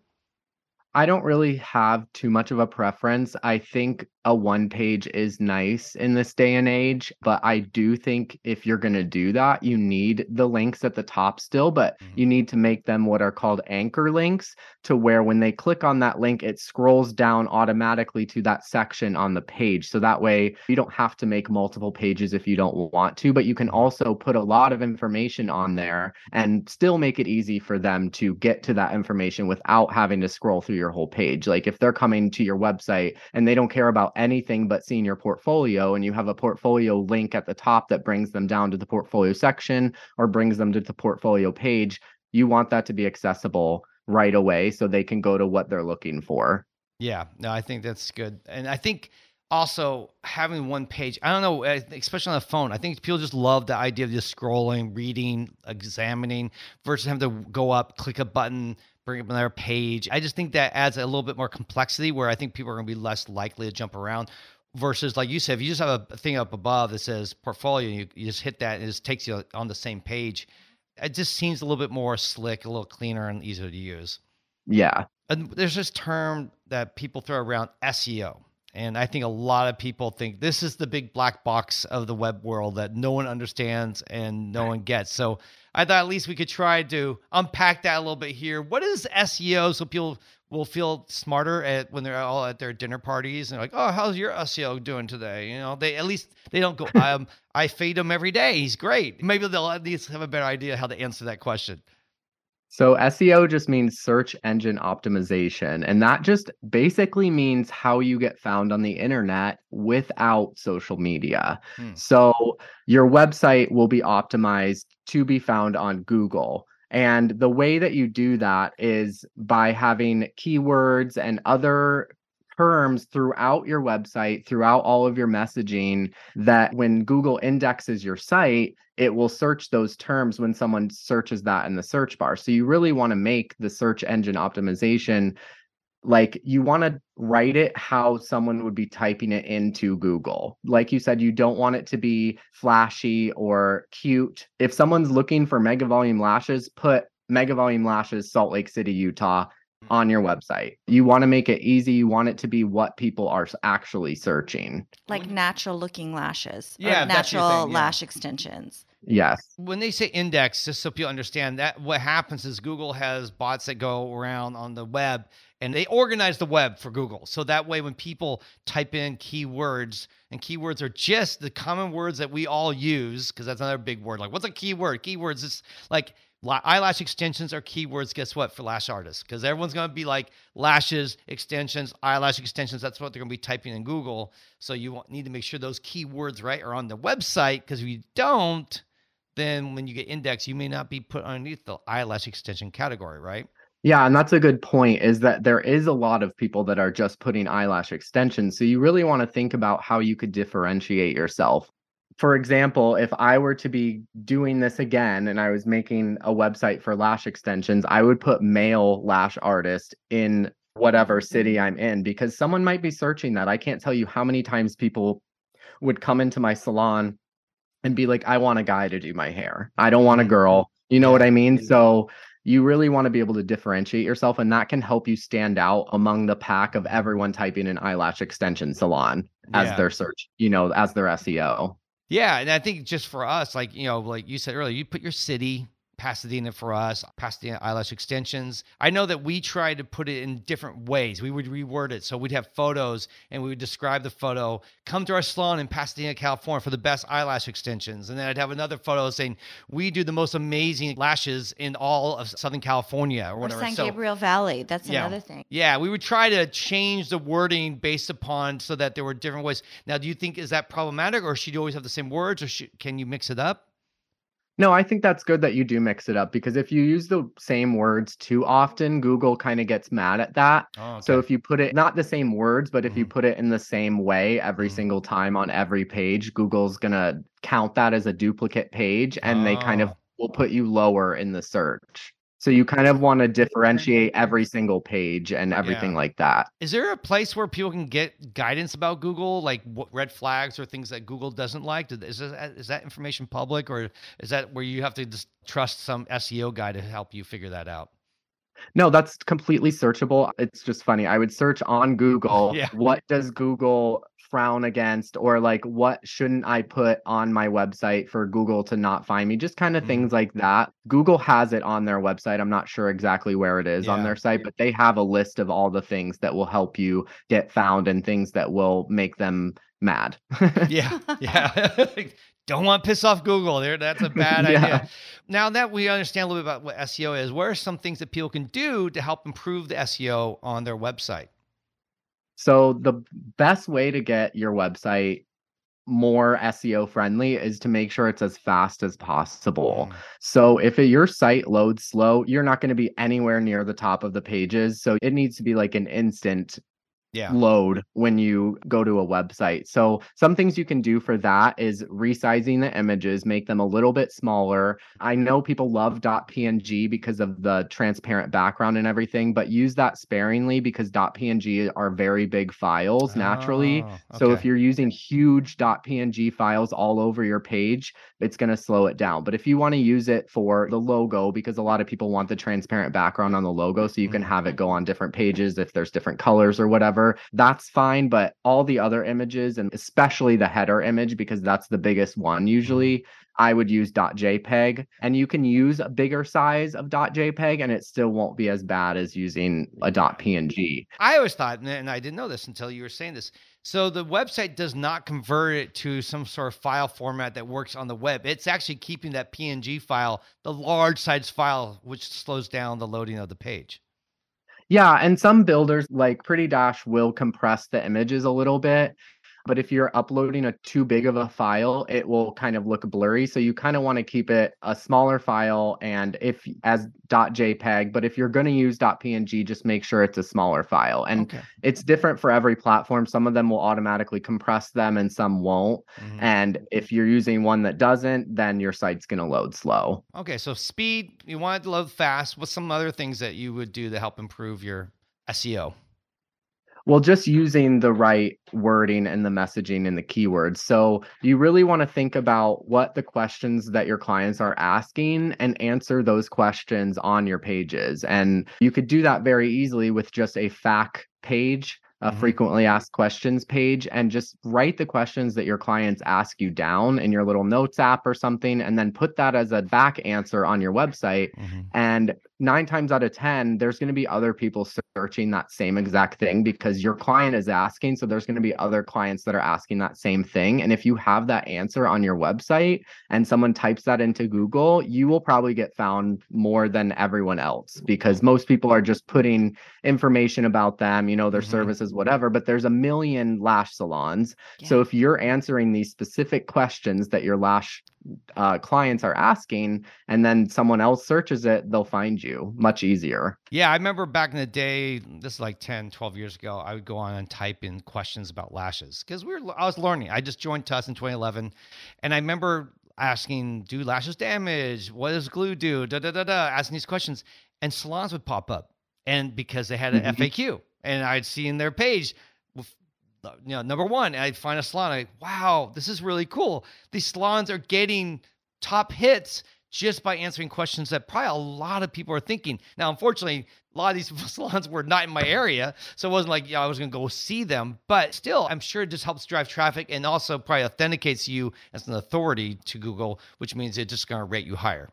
I don't really have too much of a preference. I think a one page is nice in this day and age, but I do think if you're going to do that, you need the links at the top still, but Mhm. you need to make them what are called anchor links to where when they click on that link, it scrolls down automatically to that section on the page. So that way you don't have to make multiple pages if you don't want to, but you can also put a lot of information on there and still make it easy for them to get to that information without having to scroll through your whole page. Like if they're coming to your website and they don't care about anything but seeing your portfolio and you have a portfolio link at the top that brings them down to the portfolio section or brings them to the portfolio page, you want that to be accessible right away so they can go to what they're looking for. Yeah, no, I think that's good. And I think also having one page, I don't know, especially on the phone, I think people just love the idea of just scrolling, reading, examining versus having to go up, click a button, bring up another page. I just think that adds a little bit more complexity where I think people are going to be less likely to jump around versus like you said, if you just have a thing up above that says portfolio, you, you just hit that and it just takes you on the same page. It just seems a little bit more slick, a little cleaner and easier to use Yeah. and there's this term that people throw around SEO. And I think a lot of people think this is the big black box of the web world that no one understands and no one gets. So I thought at least we could try to unpack that a little bit here. What is SEO so people will feel smarter at when they're all at their dinner parties and like, oh, how's your SEO doing today? You know, they at least they don't go, um, I feed him every day. He's great. Maybe they'll at least have a better idea how to answer that question. So SEO just means search engine optimization. And that just basically means how you get found on the internet without social media. Hmm. So your website will be optimized to be found on Google. And the way that you do that is by having keywords and other terms throughout your website, throughout all of your messaging, that when Google indexes your site, it will search those terms when someone searches that in the search bar. So you really want to make the search engine optimization like you want to write it how someone would be typing it into Google. Like you said, you don't want it to be flashy or cute. If someone's looking for mega volume lashes, put mega volume lashes, Salt Lake City, Utah on mm-hmm. your website. You want to make it easy. You want it to be what people are actually searching. like natural looking lashes. Yeah, if that's your natural thing, yeah. lash extensions. Yes. When they say index, just so people understand that what happens is Google has bots that go around on the web and they organize the web for Google. So that way, when people type in keywords, and keywords are just the common words that we all use, because that's another big word. Like, what's a keyword? Keywords is like eyelash extensions are keywords. Guess what? For lash artists, because everyone's going to be like lashes, extensions, eyelash extensions. That's what they're going to be typing in Google. So you need to make sure those keywords, right, are on the website, because if you don't, then when you get indexed, you may not be put underneath the eyelash extension category, right? Yeah, and that's a good point is that there is a lot of people that are just putting eyelash extensions. So you really want to think about how you could differentiate yourself. For example, if I were to be doing this again and I was making a website for lash extensions, I would put male lash artist in whatever city I'm in because someone might be searching that. I can't tell you how many times people would come into my salon and be like, I want a guy to do my hair. I don't want a mm-hmm. girl. You know what I mean? So you really want to be able to differentiate yourself and that can help you stand out among the pack of everyone typing an eyelash extension salon as yeah. their search you know as their seo yeah and i think just for us like you know like you said earlier you put your city Pasadena for us, Pasadena eyelash extensions. I know that we tried to put it in different ways. We would reword it. So we'd have photos and we would describe the photo. Come to our salon in Pasadena, California for the best eyelash extensions. And then I'd have another photo saying, we do the most amazing lashes in all of Southern California or whatever. Or San so, Gabriel Valley. That's yeah, another thing. Yeah. We would try to change the wording based upon so that there were different ways. Now, do you think, is that problematic or should you always have the same words or should, can you mix it up? No, I think that's good that you do mix it up because if you use the same words too often, Google kind of gets mad at that. Oh, okay. So if you put it not the same words, but if mm-hmm. you put it in the same way every mm-hmm. single time on every page, Google's going to count that as a duplicate page and oh. they kind of oh. will put you lower in the search. So you kind of want to differentiate every single page and everything yeah. like that. Is there a place where people can get guidance about Google, like what red flags or things that Google doesn't like? Is that, is that information public, or is that where you have to just trust some SEO guy to help you figure that out? No, that's completely searchable. It's just funny. I would search on Google, yeah. what does Google frown against or like what shouldn't I put on my website for Google to not find me? Just kind of mm things like that. Google has it on their website. I'm not sure exactly where it is yeah. on their site, but they have a list of all the things that will help you get found and things that will make them mad. yeah. Yeah. Don't want to piss off Google. There, that's a bad yeah. idea. Now that we understand a little bit about what SEO is, what are some things that people can do to help improve the SEO on their website? So the best way to get your website more SEO friendly is to make sure it's as fast as possible. Mm. So if it, your site loads slow, you're not going to be anywhere near the top of the pages. So it needs to be like an instant yeah. load when you go to a website. So some things you can do for that is resizing the images, make them a little bit smaller. I know people love .png because of the transparent background and everything, but use that sparingly because .png are very big files naturally. Oh, okay. So if you're using huge .png files all over your page, it's going to slow it down. But if you want to use it for the logo because a lot of people want the transparent background on the logo so you can have it mm-hmm. go on different pages if there's different colors or whatever that's fine. But all the other images, and especially the header image, because that's the biggest one usually, mm-hmm. I would use .jpeg. And you can use a bigger size of .jpeg and it still won't be as bad as using a .png. I always thought, and I didn't know this until you were saying this. So the website does not convert it to some sort of file format that works on the web. It's actually keeping that PNG file, the large size file, which slows down the loading of the page. Yeah, and some builders like Pretty Dash will compress the images a little bit but if you're uploading a too big of a file, it will kind of look blurry. So you kind of want to keep it a smaller file and if as .jpeg, but if you're going to use .png, just make sure it's a smaller file. And okay. it's different for every platform. Some of them will automatically compress them and some won't. Mm-hmm. And if you're using one that doesn't, then your site's going to load slow. Okay, so speed, you want it to load fast. What's some other things that you would do to help improve your SEO? Well, just using the right wording and the messaging and the keywords. So you really want to think about what the questions that your clients are asking and answer those questions on your pages. And you could do that very easily with just a FAQ page a Mhm. frequently asked questions page and just write the questions that your clients ask you down in your little notes app or something and then put that as a FAQ answer on your website Mhm. and nine times out of 10, there's going to be other people searching that same exact thing because your client is asking. So there's going to be other clients that are asking that same thing. And if you have that answer on your website and someone types that into Google, you will probably get found more than everyone else because most people are just putting information about them, you know, their Mhm. services, whatever. But there's a million lash salons. So if you're answering these specific questions that your lash uh, clients are asking, and then someone else searches it, they'll find you much easier. Yeah, I remember back in the day, this is like 10, 12 years ago, I would go on and type in questions about lashes because we were I was learning. I just joined Tess in 2011 and I remember asking, do lashes damage? What does glue do? Da da da da asking these questions and salons would pop up. And because they had an Mhm. FAQ and I'd see in their page you know, number one, I'd find a salon. I wow, this is really cool. These salons are getting top hits just by answering questions that probably a lot of people are thinking. Now, unfortunately, a lot of these salons were not in my area, so it wasn't like yeah, I was going to go see them. But still, I'm sure it just helps drive traffic and also probably authenticates you as an authority to Google, which means it's just going to rate you higher.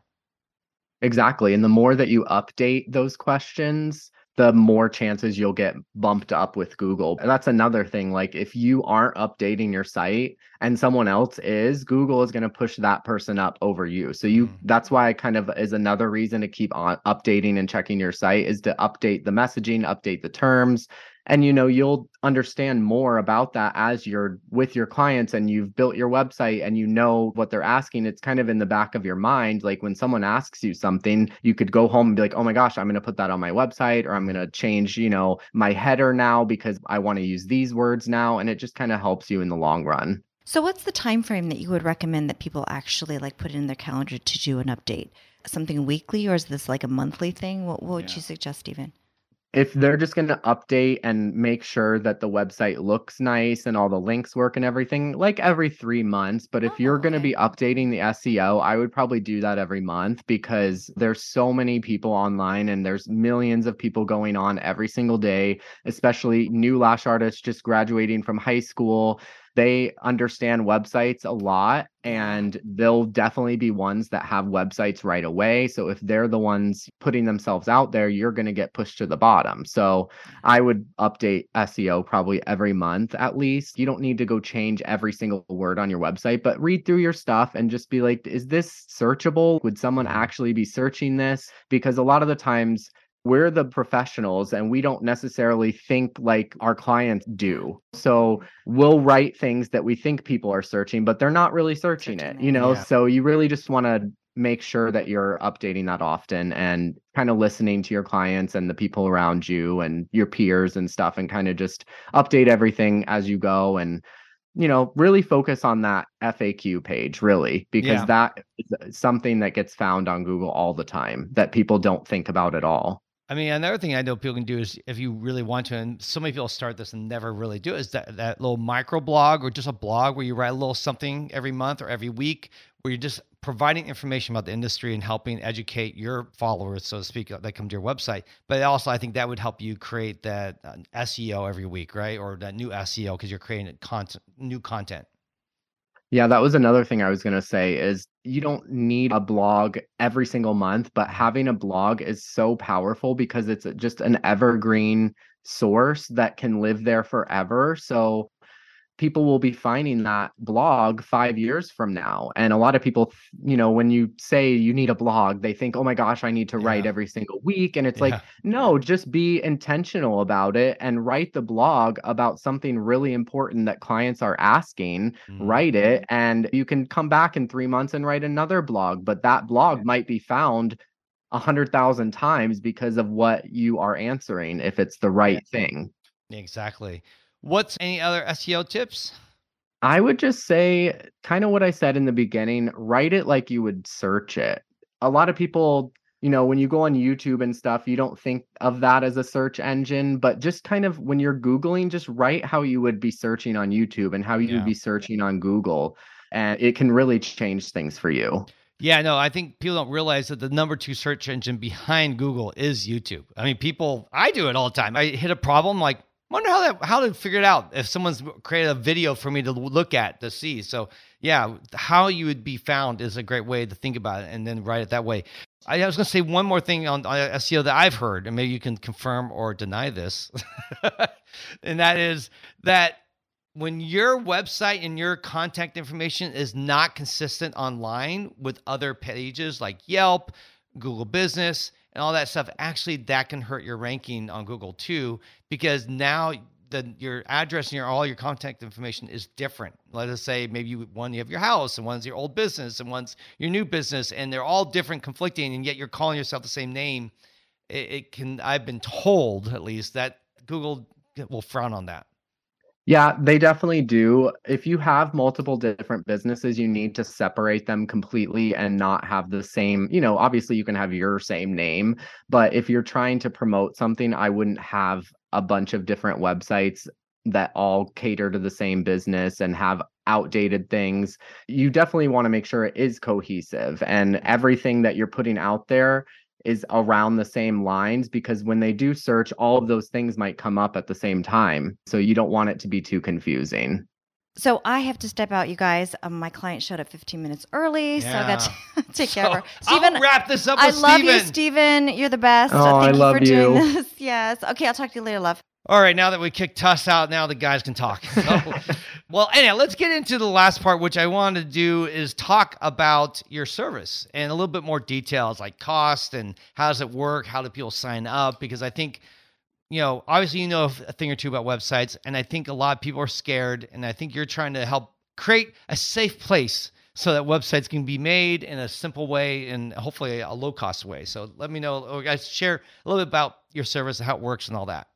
Exactly. And the more that you update those questions, the more chances you'll get bumped up with Google. And that's another thing. Like if you aren't updating your site and someone else is, Google is going to push that person up over you. So you Mm. that's why kind of is another reason to keep on updating and checking your site is to update the messaging, update the terms. And you know, you'll understand more about that as you're with your clients and you've built your website and you know what they're asking. It's kind of in the back of your mind. Like when someone asks you something, you could go home and be like, oh my gosh, I'm going to put that on my website or I'm going to change, you know, my header now because I want to use these words now. And it just kind of helps you in the long run. So what's the time frame that you would recommend that people actually like put in their calendar to do an update? Something weekly or is this like a monthly thing? What, what would Yeah. you suggest, Stephen? If they're just going to update and make sure that the website looks nice and all the links work and everything like every 3 months but if Oh, you're going to okay. be updating the SEO I would probably do that every month because there's so many people online and there's millions of people going on every single day especially new lash artists just graduating from high school they understand websites a lot and they'll definitely be ones that have websites right away. So if they're the ones putting themselves out there, you're going to get pushed to the bottom. So I would update SEO probably every month at least. You don't need to go change every single word on your website, but read through your stuff and just be like, is this searchable? Would someone actually be searching this? Because a lot of the times, we're the professionals and we don't necessarily think like our clients do. So we'll write things that we think people are searching, but they're not really searching, Searching it, you know? yeah. So you really just want to make sure that you're updating that often and kind of listening to your clients and the people around you and your peers and stuff and kind of just update everything as you go and you know really focus on that FAQ page really because Yeah. that is something that gets found on Google all the time that people don't think about at all. I mean, another thing I know people can do is if you really want to, and so many people start this and never really do it, is that, that little micro blog or just a blog where you write a little something every month or every week where you're just providing information about the industry and helping educate your followers, so to speak, that come to your website. But also, I think that would help you create that uh, SEO every week, right? Or that new SEO because you're creating content, new content. Yeah, that was another thing I was going to say is you don't need a blog every single month, but having a blog is so powerful because it's just an evergreen source that can live there forever. So people will be finding that blog 5 years from now. And a lot of people, you know, when you say you need a blog, they think, "Oh my gosh, I need to write Yeah. every single week." And it's Yeah. like, "No, just be intentional about it and write the blog about something really important that clients are asking." Mhm. write it and you can come back in three months and write another blog but that blog might be found a hundred thousand times because of what you are answering if it's the right thing Exactly. What's any other SEO tips? i would just say kind of what i said in the beginning write it like you would search it a lot of people you know when you go on youtube and stuff you don't think of that as a search engine but just kind of when you're googling just write how you would be searching on youtube and how you Yeah. would be searching on google and it can really change things for you Yeah, no, I think people don't realize that the number two search engine behind Google is YouTube. I mean, people, I do it all the time. I hit a problem, like, wonder how that how to figure it out if someone's created a video for me to look at to see. So yeah, how you would be found is a great way to think about it, and then write it that way. I was going to say one more thing on, on SEO that I've heard, and maybe you can confirm or deny this, and that is that when your website and your contact information is not consistent online with other pages like Yelp, Google Business, and all that stuff, actually that can hurt your ranking on Google too, because now the your address and your all your contact information is different. Let us say maybe you, one you have your house and one's your old business and one's your new business, and they're all different, conflicting, and yet you're calling yourself the same name. It, it can I've been told at least that Google will frown on that. Yeah, they definitely do. If you have multiple different businesses, you need to separate them completely and not have the same, you know, obviously you can have your same name, but if you're trying to promote something, I wouldn't have a bunch of different websites that all cater to the same business and have outdated things. You definitely want to make sure it is cohesive and everything that you're putting out there is around the same lines because when they do search, all of those things might come up at the same time. So you don't want it to be too confusing. So I have to step out, you guys. Um, my client showed up 15 minutes early, so I got to take care of her. Stephen, I'll wrap this up. I love Steven. you, Stephen. You're the best. Oh, Thank I you love for you. doing this. Yes. Okay, I'll talk to you later, love. All right, now that we kicked Tess out, now the guys can talk. So, well, anyhow, let's get into the last part, which I want to do is talk about your service and a little bit more details like cost and how does it work, how do people sign up? Because I think, you know, obviously you know a thing or two about websites, and I think a lot of people are scared, and I think you're trying to help create a safe place so that websites can be made in a simple way and hopefully a low cost way. So let me know, or guys, share a little bit about your service and how it works and all that.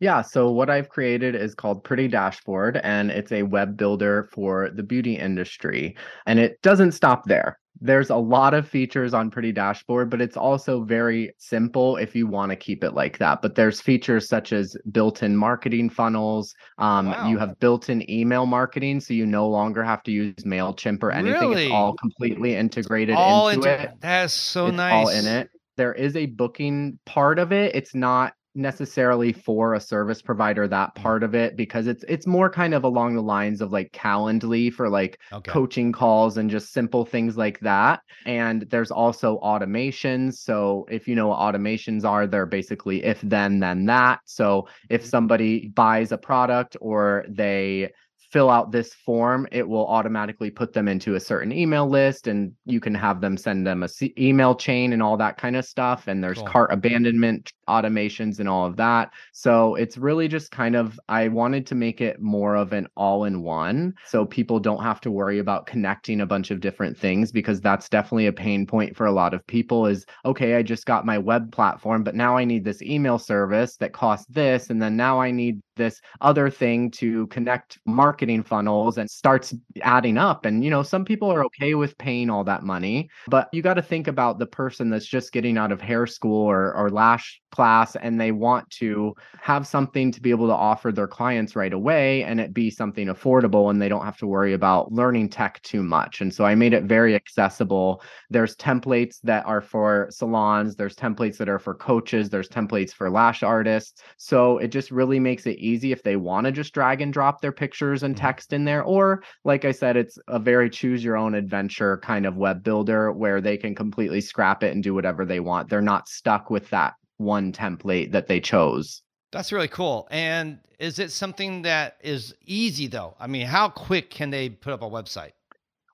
Yeah, so what I've created is called Pretty Dashboard, and it's a web builder for the beauty industry. And it doesn't stop there. There's a lot of features on Pretty Dashboard, but it's also very simple if you want to keep it like that. But there's features such as built in marketing funnels. Um, wow. You have built in email marketing, so you no longer have to use MailChimp or anything. Really? It's all completely integrated all into, into it. That's so it's nice. All in it there is a booking part of it. It's not necessarily for a service provider that Mm. part of it because it's it's more kind of along the lines of like Calendly for like Okay. coaching calls and just simple things like that. And there's also automations. So if you know what automations are, they're basically if then then that. So if somebody buys a product or they fill out this form, it will automatically put them into a certain email list and you can have them send them a c- email chain and all that kind of stuff. And there's Cool. cart abandonment automations and all of that. So it's really just kind of, I wanted to make it more of an all in one. So people don't have to worry about connecting a bunch of different things because that's definitely a pain point for a lot of people is, okay, I just got my web platform, but now I need this email service that costs this. And then now I need this other thing to connect marketing funnels and starts adding up. And, you know, some people are okay with paying all that money, but you got to think about the person that's just getting out of hair school or, or lash class and they want to have something to be able to offer their clients right away and it be something affordable and they don't have to worry about learning tech too much. And so I made it very accessible. There's templates that are for salons, there's templates that are for coaches, there's templates for lash artists. So it just really makes it easy if they want to just drag and drop their pictures and mm-hmm. text in there or like I said it's a very choose your own adventure kind of web builder where they can completely scrap it and do whatever they want. They're not stuck with that one template that they chose. That's really cool. And is it something that is easy though? I mean, how quick can they put up a website?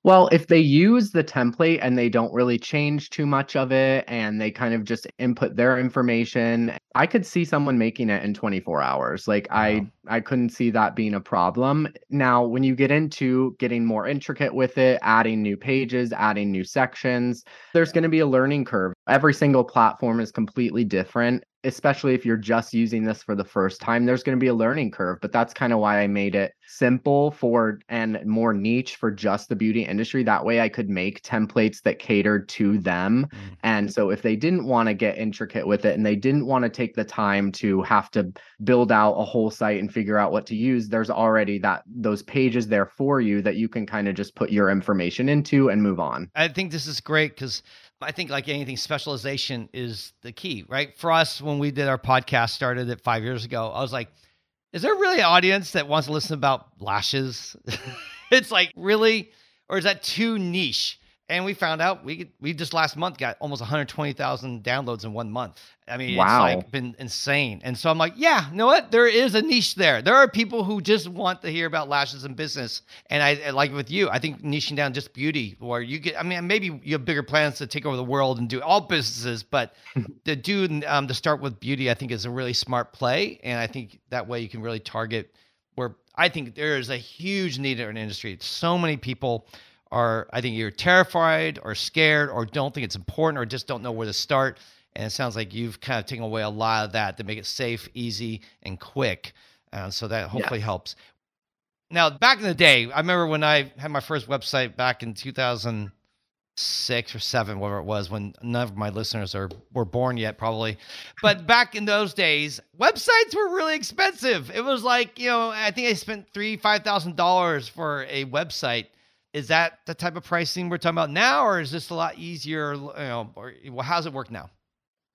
Well, if they use the template and they don't really change too much of it and they kind of just input their information, I could see someone making it in 24 hours. Like Wow. I I couldn't see that being a problem. Now, when you get into getting more intricate with it, adding new pages, adding new sections, there's going to be a learning curve. Every single platform is completely different, especially if you're just using this for the first time. There's going to be a learning curve, but that's kind of why I made it simple for and more niche for just the beauty industry. That way I could make templates that catered to them. Mm. And so if they didn't want to get intricate with it and they didn't want to take the time to have to build out a whole site and figure out what to use, there's already that those pages there for you that you can kind of just put your information into and move on. I think this is great because I think, like anything, specialization is the key, right? For us, when we did our podcast, started it five years ago, I was like, Is there really an audience that wants to listen about lashes? it's like really, or is that too niche? And we found out we we just last month got almost 120,000 downloads in one month. I mean, Wow. it's like been insane. And so I'm like, yeah, you know what? There is a niche there. There are people who just want to hear about lashes and business. And I like with you, I think niching down just beauty, where you get. I mean, maybe you have bigger plans to take over the world and do all businesses, but to do um, to start with beauty, I think is a really smart play. And I think that way you can really target where I think there is a huge need in our industry. So many people are, I think, you're terrified or scared or don't think it's important or just don't know where to start. And it sounds like you've kind of taken away a lot of that to make it safe, easy, and quick. Uh, so that hopefully Yes. helps. Now, back in the day, I remember when I had my first website back in 2006 or seven, whatever it was, when none of my listeners are were born yet, probably. But back in those days, websites were really expensive. It was like you know, I think I spent three, five thousand dollars for a website. Is that the type of pricing we're talking about now, or is this a lot easier? You know, or well, how does it work now?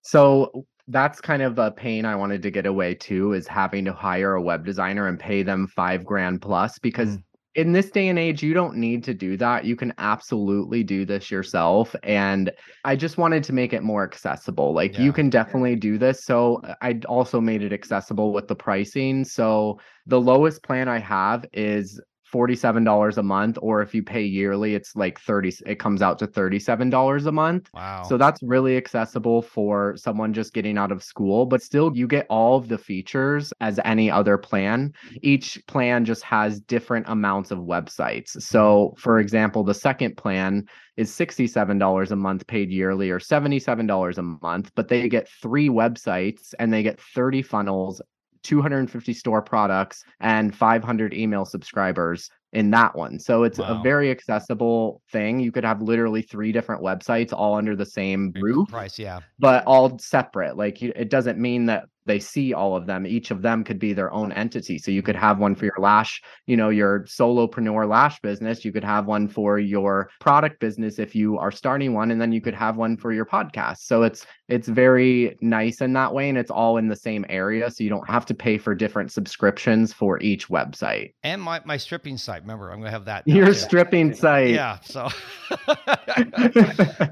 So that's kind of a pain I wanted to get away to is having to hire a web designer and pay them five grand plus because Mm. in this day and age, you don't need to do that. You can absolutely do this yourself. And I just wanted to make it more accessible. Like Yeah. you can definitely do this. So I also made it accessible with the pricing. So the lowest plan I have is $47 a month, or if you pay yearly, it's like 30, it comes out to $37 a month. Wow. So that's really accessible for someone just getting out of school, but still you get all of the features as any other plan. Each plan just has different amounts of websites. So, for example, the second plan is $67 a month paid yearly or $77 a month, but they get three websites and they get 30 funnels 250 store products and 500 email subscribers in that one. So it's Wow. a very accessible thing. You could have literally three different websites all under the same roof, price, yeah. but all separate. Like it doesn't mean that they see all of them. Each of them could be their own entity. So you could mm-hmm. have one for your lash, you know, your solopreneur lash business. You could have one for your product business if you are starting one, and then you could have one for your podcast. So it's it's very nice in that way, and it's all in the same area. So you don't have to pay for different subscriptions for each website. And my, my stripping site. Remember, I'm gonna have that. Your too. stripping site. Yeah. So.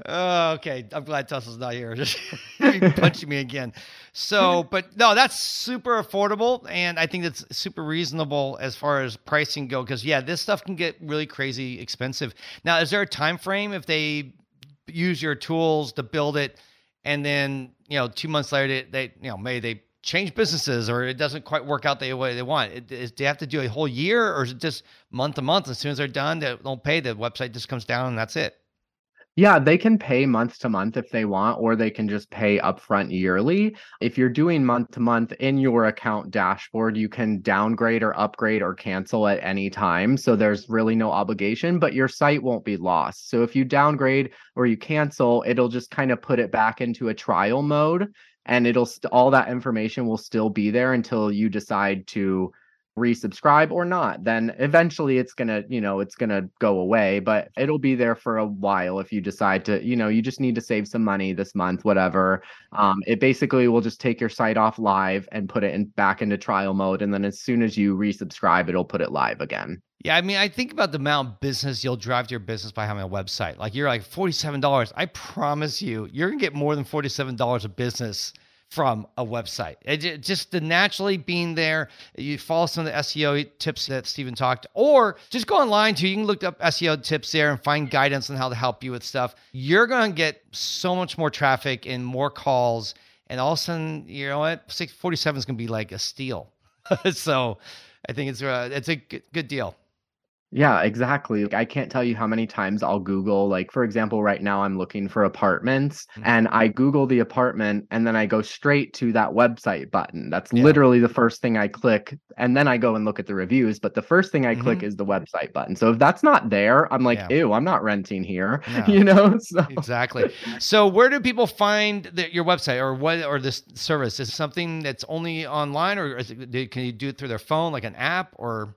oh, okay. I'm glad Tesla's not here. Just punching me again. So, but no, that's super affordable, and I think that's super reasonable as far as pricing go. Because yeah, this stuff can get really crazy expensive. Now, is there a time frame if they use your tools to build it, and then you know two months later they, they you know maybe they change businesses or it doesn't quite work out the way they want. It, is, do they have to do a whole year or is it just month to month? As soon as they're done, they don't pay. The website just comes down and that's it. Yeah, they can pay month to month if they want, or they can just pay upfront yearly. If you're doing month to month in your account dashboard, you can downgrade or upgrade or cancel at any time. So there's really no obligation, but your site won't be lost. So if you downgrade or you cancel, it'll just kind of put it back into a trial mode and it'll st- all that information will still be there until you decide to resubscribe or not then eventually it's gonna you know it's gonna go away but it'll be there for a while if you decide to you know you just need to save some money this month whatever um, it basically will just take your site off live and put it in back into trial mode and then as soon as you resubscribe it'll put it live again Yeah, I mean, I think about the amount of business you'll drive to your business by having a website. Like you're like forty-seven dollars. I promise you, you're gonna get more than forty-seven dollars of business from a website. It, ju- just the naturally being there, you follow some of the SEO tips that Stephen talked, or just go online too. You can look up SEO tips there and find guidance on how to help you with stuff. You're gonna get so much more traffic and more calls, and all of a sudden, you know what? Six forty-seven is gonna be like a steal. so, I think it's a it's a good, good deal. Yeah, exactly. Like, I can't tell you how many times I'll Google, like, for example, right now I'm looking for apartments Mhm. and I Google the apartment and then I go straight to that website button. That's Yeah. literally the first thing I click. And then I go and look at the reviews. But the first thing I click Mhm. is the website button. So if that's not there, I'm like, Yeah. ew, I'm not renting here. No. You know? So exactly. So, where do people find the, your website or what or this service? Is something that's only online, or is it, can you do it through their phone, like an app, or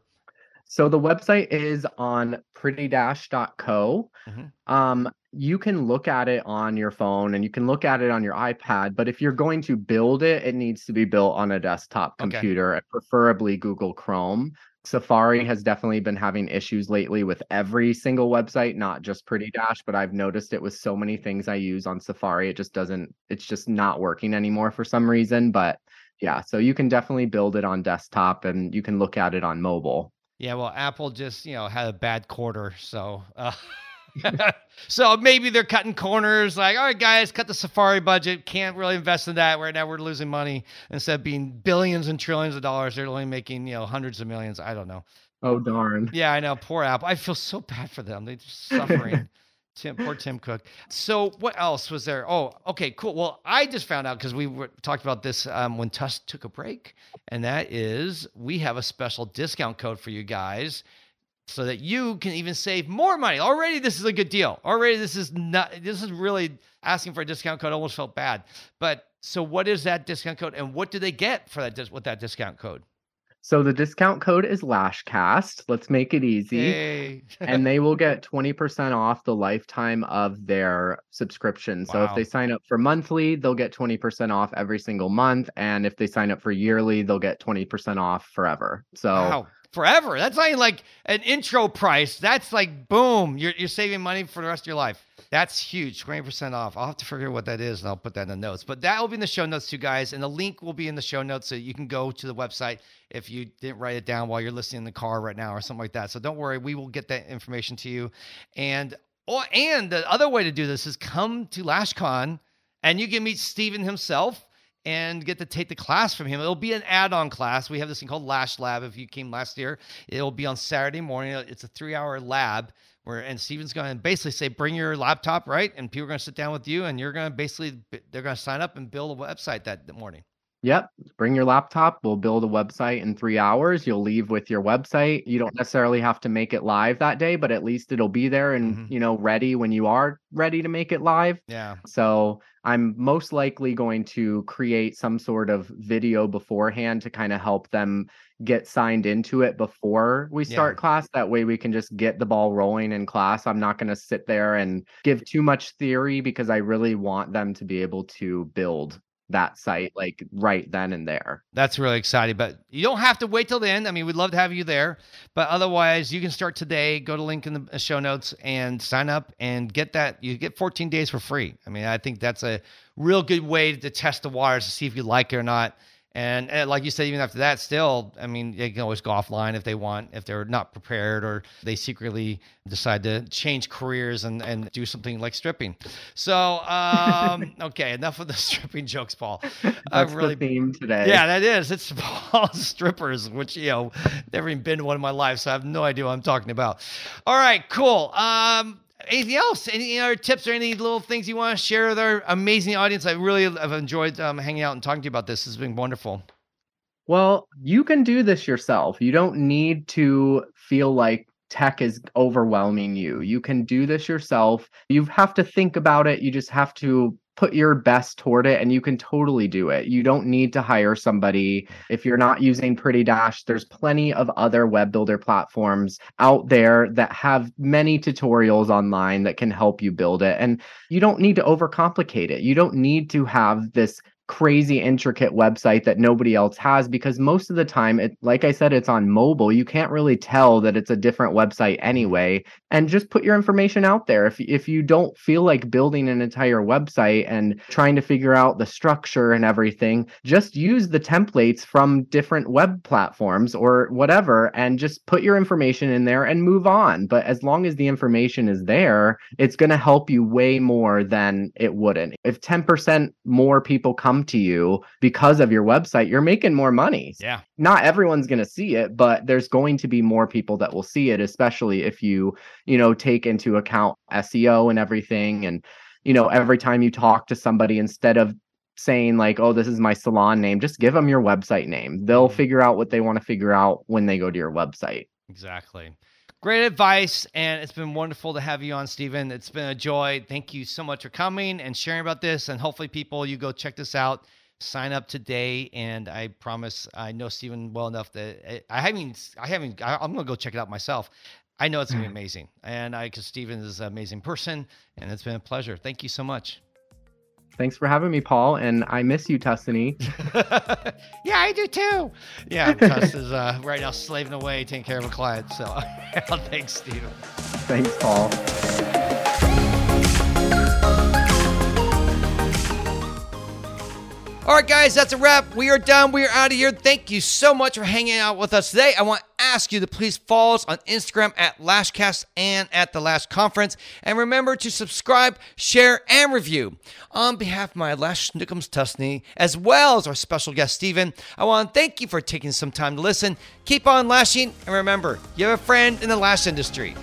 So the website is on prettydash.co. Mhm. Um, you can look at it on your phone and you can look at it on your iPad, but if you're going to build it, it needs to be built on a desktop Okay. computer, preferably Google Chrome. Safari has definitely been having issues lately with every single website, not just Pretty Dash, but I've noticed it with so many things I use on Safari. It just doesn't, it's just not working anymore for some reason. But yeah, so you can definitely build it on desktop and you can look at it on mobile. Yeah, well, Apple just you know had a bad quarter, so uh, so maybe they're cutting corners. Like, all right, guys, cut the Safari budget. Can't really invest in that right now. We're losing money instead of being billions and trillions of dollars. They're only making you know hundreds of millions. I don't know. Oh, darn. Yeah, I know. Poor Apple. I feel so bad for them. They're just suffering. Tim, poor Tim Cook. So, what else was there? Oh, okay, cool. Well, I just found out because we were, talked about this um, when Tess took a break, and that is we have a special discount code for you guys so that you can even save more money. Already, this is a good deal. Already, this is not. This is really asking for a discount code. Almost felt bad. But so, what is that discount code, and what do they get for that with that discount code? So the discount code is Lashcast. Let's make it easy. And they will get 20% off the lifetime of their subscription. So if they sign up for monthly, they'll get 20% off every single month. And if they sign up for yearly, they'll get 20% off forever. So Wow. Forever. That's not even like an intro price. That's like boom. You're you're saving money for the rest of your life. That's huge. 20% off. I'll have to figure out what that is and I'll put that in the notes. But that will be in the show notes too, guys. And the link will be in the show notes so you can go to the website if you didn't write it down while you're listening in the car right now or something like that. So don't worry, we will get that information to you. And oh, and the other way to do this is come to LashCon and you can meet Steven himself and get to take the class from him. It'll be an add-on class. We have this thing called Lash Lab. If you came last year, it'll be on Saturday morning. It's a three-hour lab where and Steven's going to basically say, bring your laptop, right? And people are going to sit down with you, and you're going to basically they're going to sign up and build a website that morning. Yep. Bring your laptop. We'll build a website in three hours. You'll leave with your website. You don't necessarily have to make it live that day, but at least it'll be there and, Mhm. you know, ready when you are ready to make it live. Yeah. So I'm most likely going to create some sort of video beforehand to kind of help them get signed into it before we Yeah. start class. That way we can just get the ball rolling in class. I'm not going to sit there and give too much theory because I really want them to be able to build that site like right then and there. That's really exciting, but you don't have to wait till the end. I mean, we'd love to have you there, but otherwise, you can start today. Go to link in the uh, show notes and sign up and get that. You get 14 days for free. I mean, I think that's a real good way to test the waters to see if you like it or not. And, and like you said, even after that, still, I mean, they can always go offline if they want, if they're not prepared or they secretly decide to change careers and, and do something like stripping. So, um, okay, enough of the stripping jokes, Paul. That's I've really the theme today. yeah, that is. It's all strippers, which you know, never even been to one in my life, so I have no idea what I'm talking about. All right, cool. Um, anything else? Any other tips or any little things you want to share with our amazing audience? I really have enjoyed um, hanging out and talking to you about this. It's been wonderful. Well, you can do this yourself. You don't need to feel like tech is overwhelming you. You can do this yourself. You have to think about it. You just have to put your best toward it and you can totally do it. You don't need to hire somebody. If you're not using Pretty Dash, there's plenty of other web builder platforms out there that have many tutorials online that can help you build it. And you don't need to overcomplicate it. You don't need to have this crazy intricate website that nobody else has because most of the time it like I said it's on mobile. You can't really tell that it's a different website anyway. And just put your information out there. If if you don't feel like building an entire website and trying to figure out the structure and everything just use the templates from different web platforms or whatever and just put your information in there and move on. But as long as the information is there it's going to help you way more than it wouldn't. If 10% more people come to you because of your website you're making more money Yeah. not everyone's going to see it but there's going to be more people that will see it especially if you you know take into account SEO and everything and you know every time you talk to somebody instead of saying like oh this is my salon name just give them your website name they'll Mhm. figure out what they want to figure out when they go to your website Exactly. Great advice, and it's been wonderful to have you on, Stephen. It's been a joy. Thank you so much for coming and sharing about this. And hopefully, people, you go check this out. Sign up today, and I promise I know Stephen well enough that I haven't. I haven't. I'm gonna go check it out myself. I know it's gonna be mm. amazing, and I because Stephen is an amazing person, and it's been a pleasure. Thank you so much. Thanks for having me, Paul. And I miss you, Tuscany. yeah, I do too. Yeah, Tess is uh, right now slaving away taking care of a client. So thanks, Steven. Thanks, Paul. All right, guys, that's a wrap. We are done. We are out of here. Thank you so much for hanging out with us today. I want to ask you to please follow us on Instagram at Lashcast and at the Lash Conference. And remember to subscribe, share, and review. On behalf of my Lash Snookums Tusney, as well as our special guest, Stephen, I want to thank you for taking some time to listen. Keep on lashing, and remember, you have a friend in the lash industry.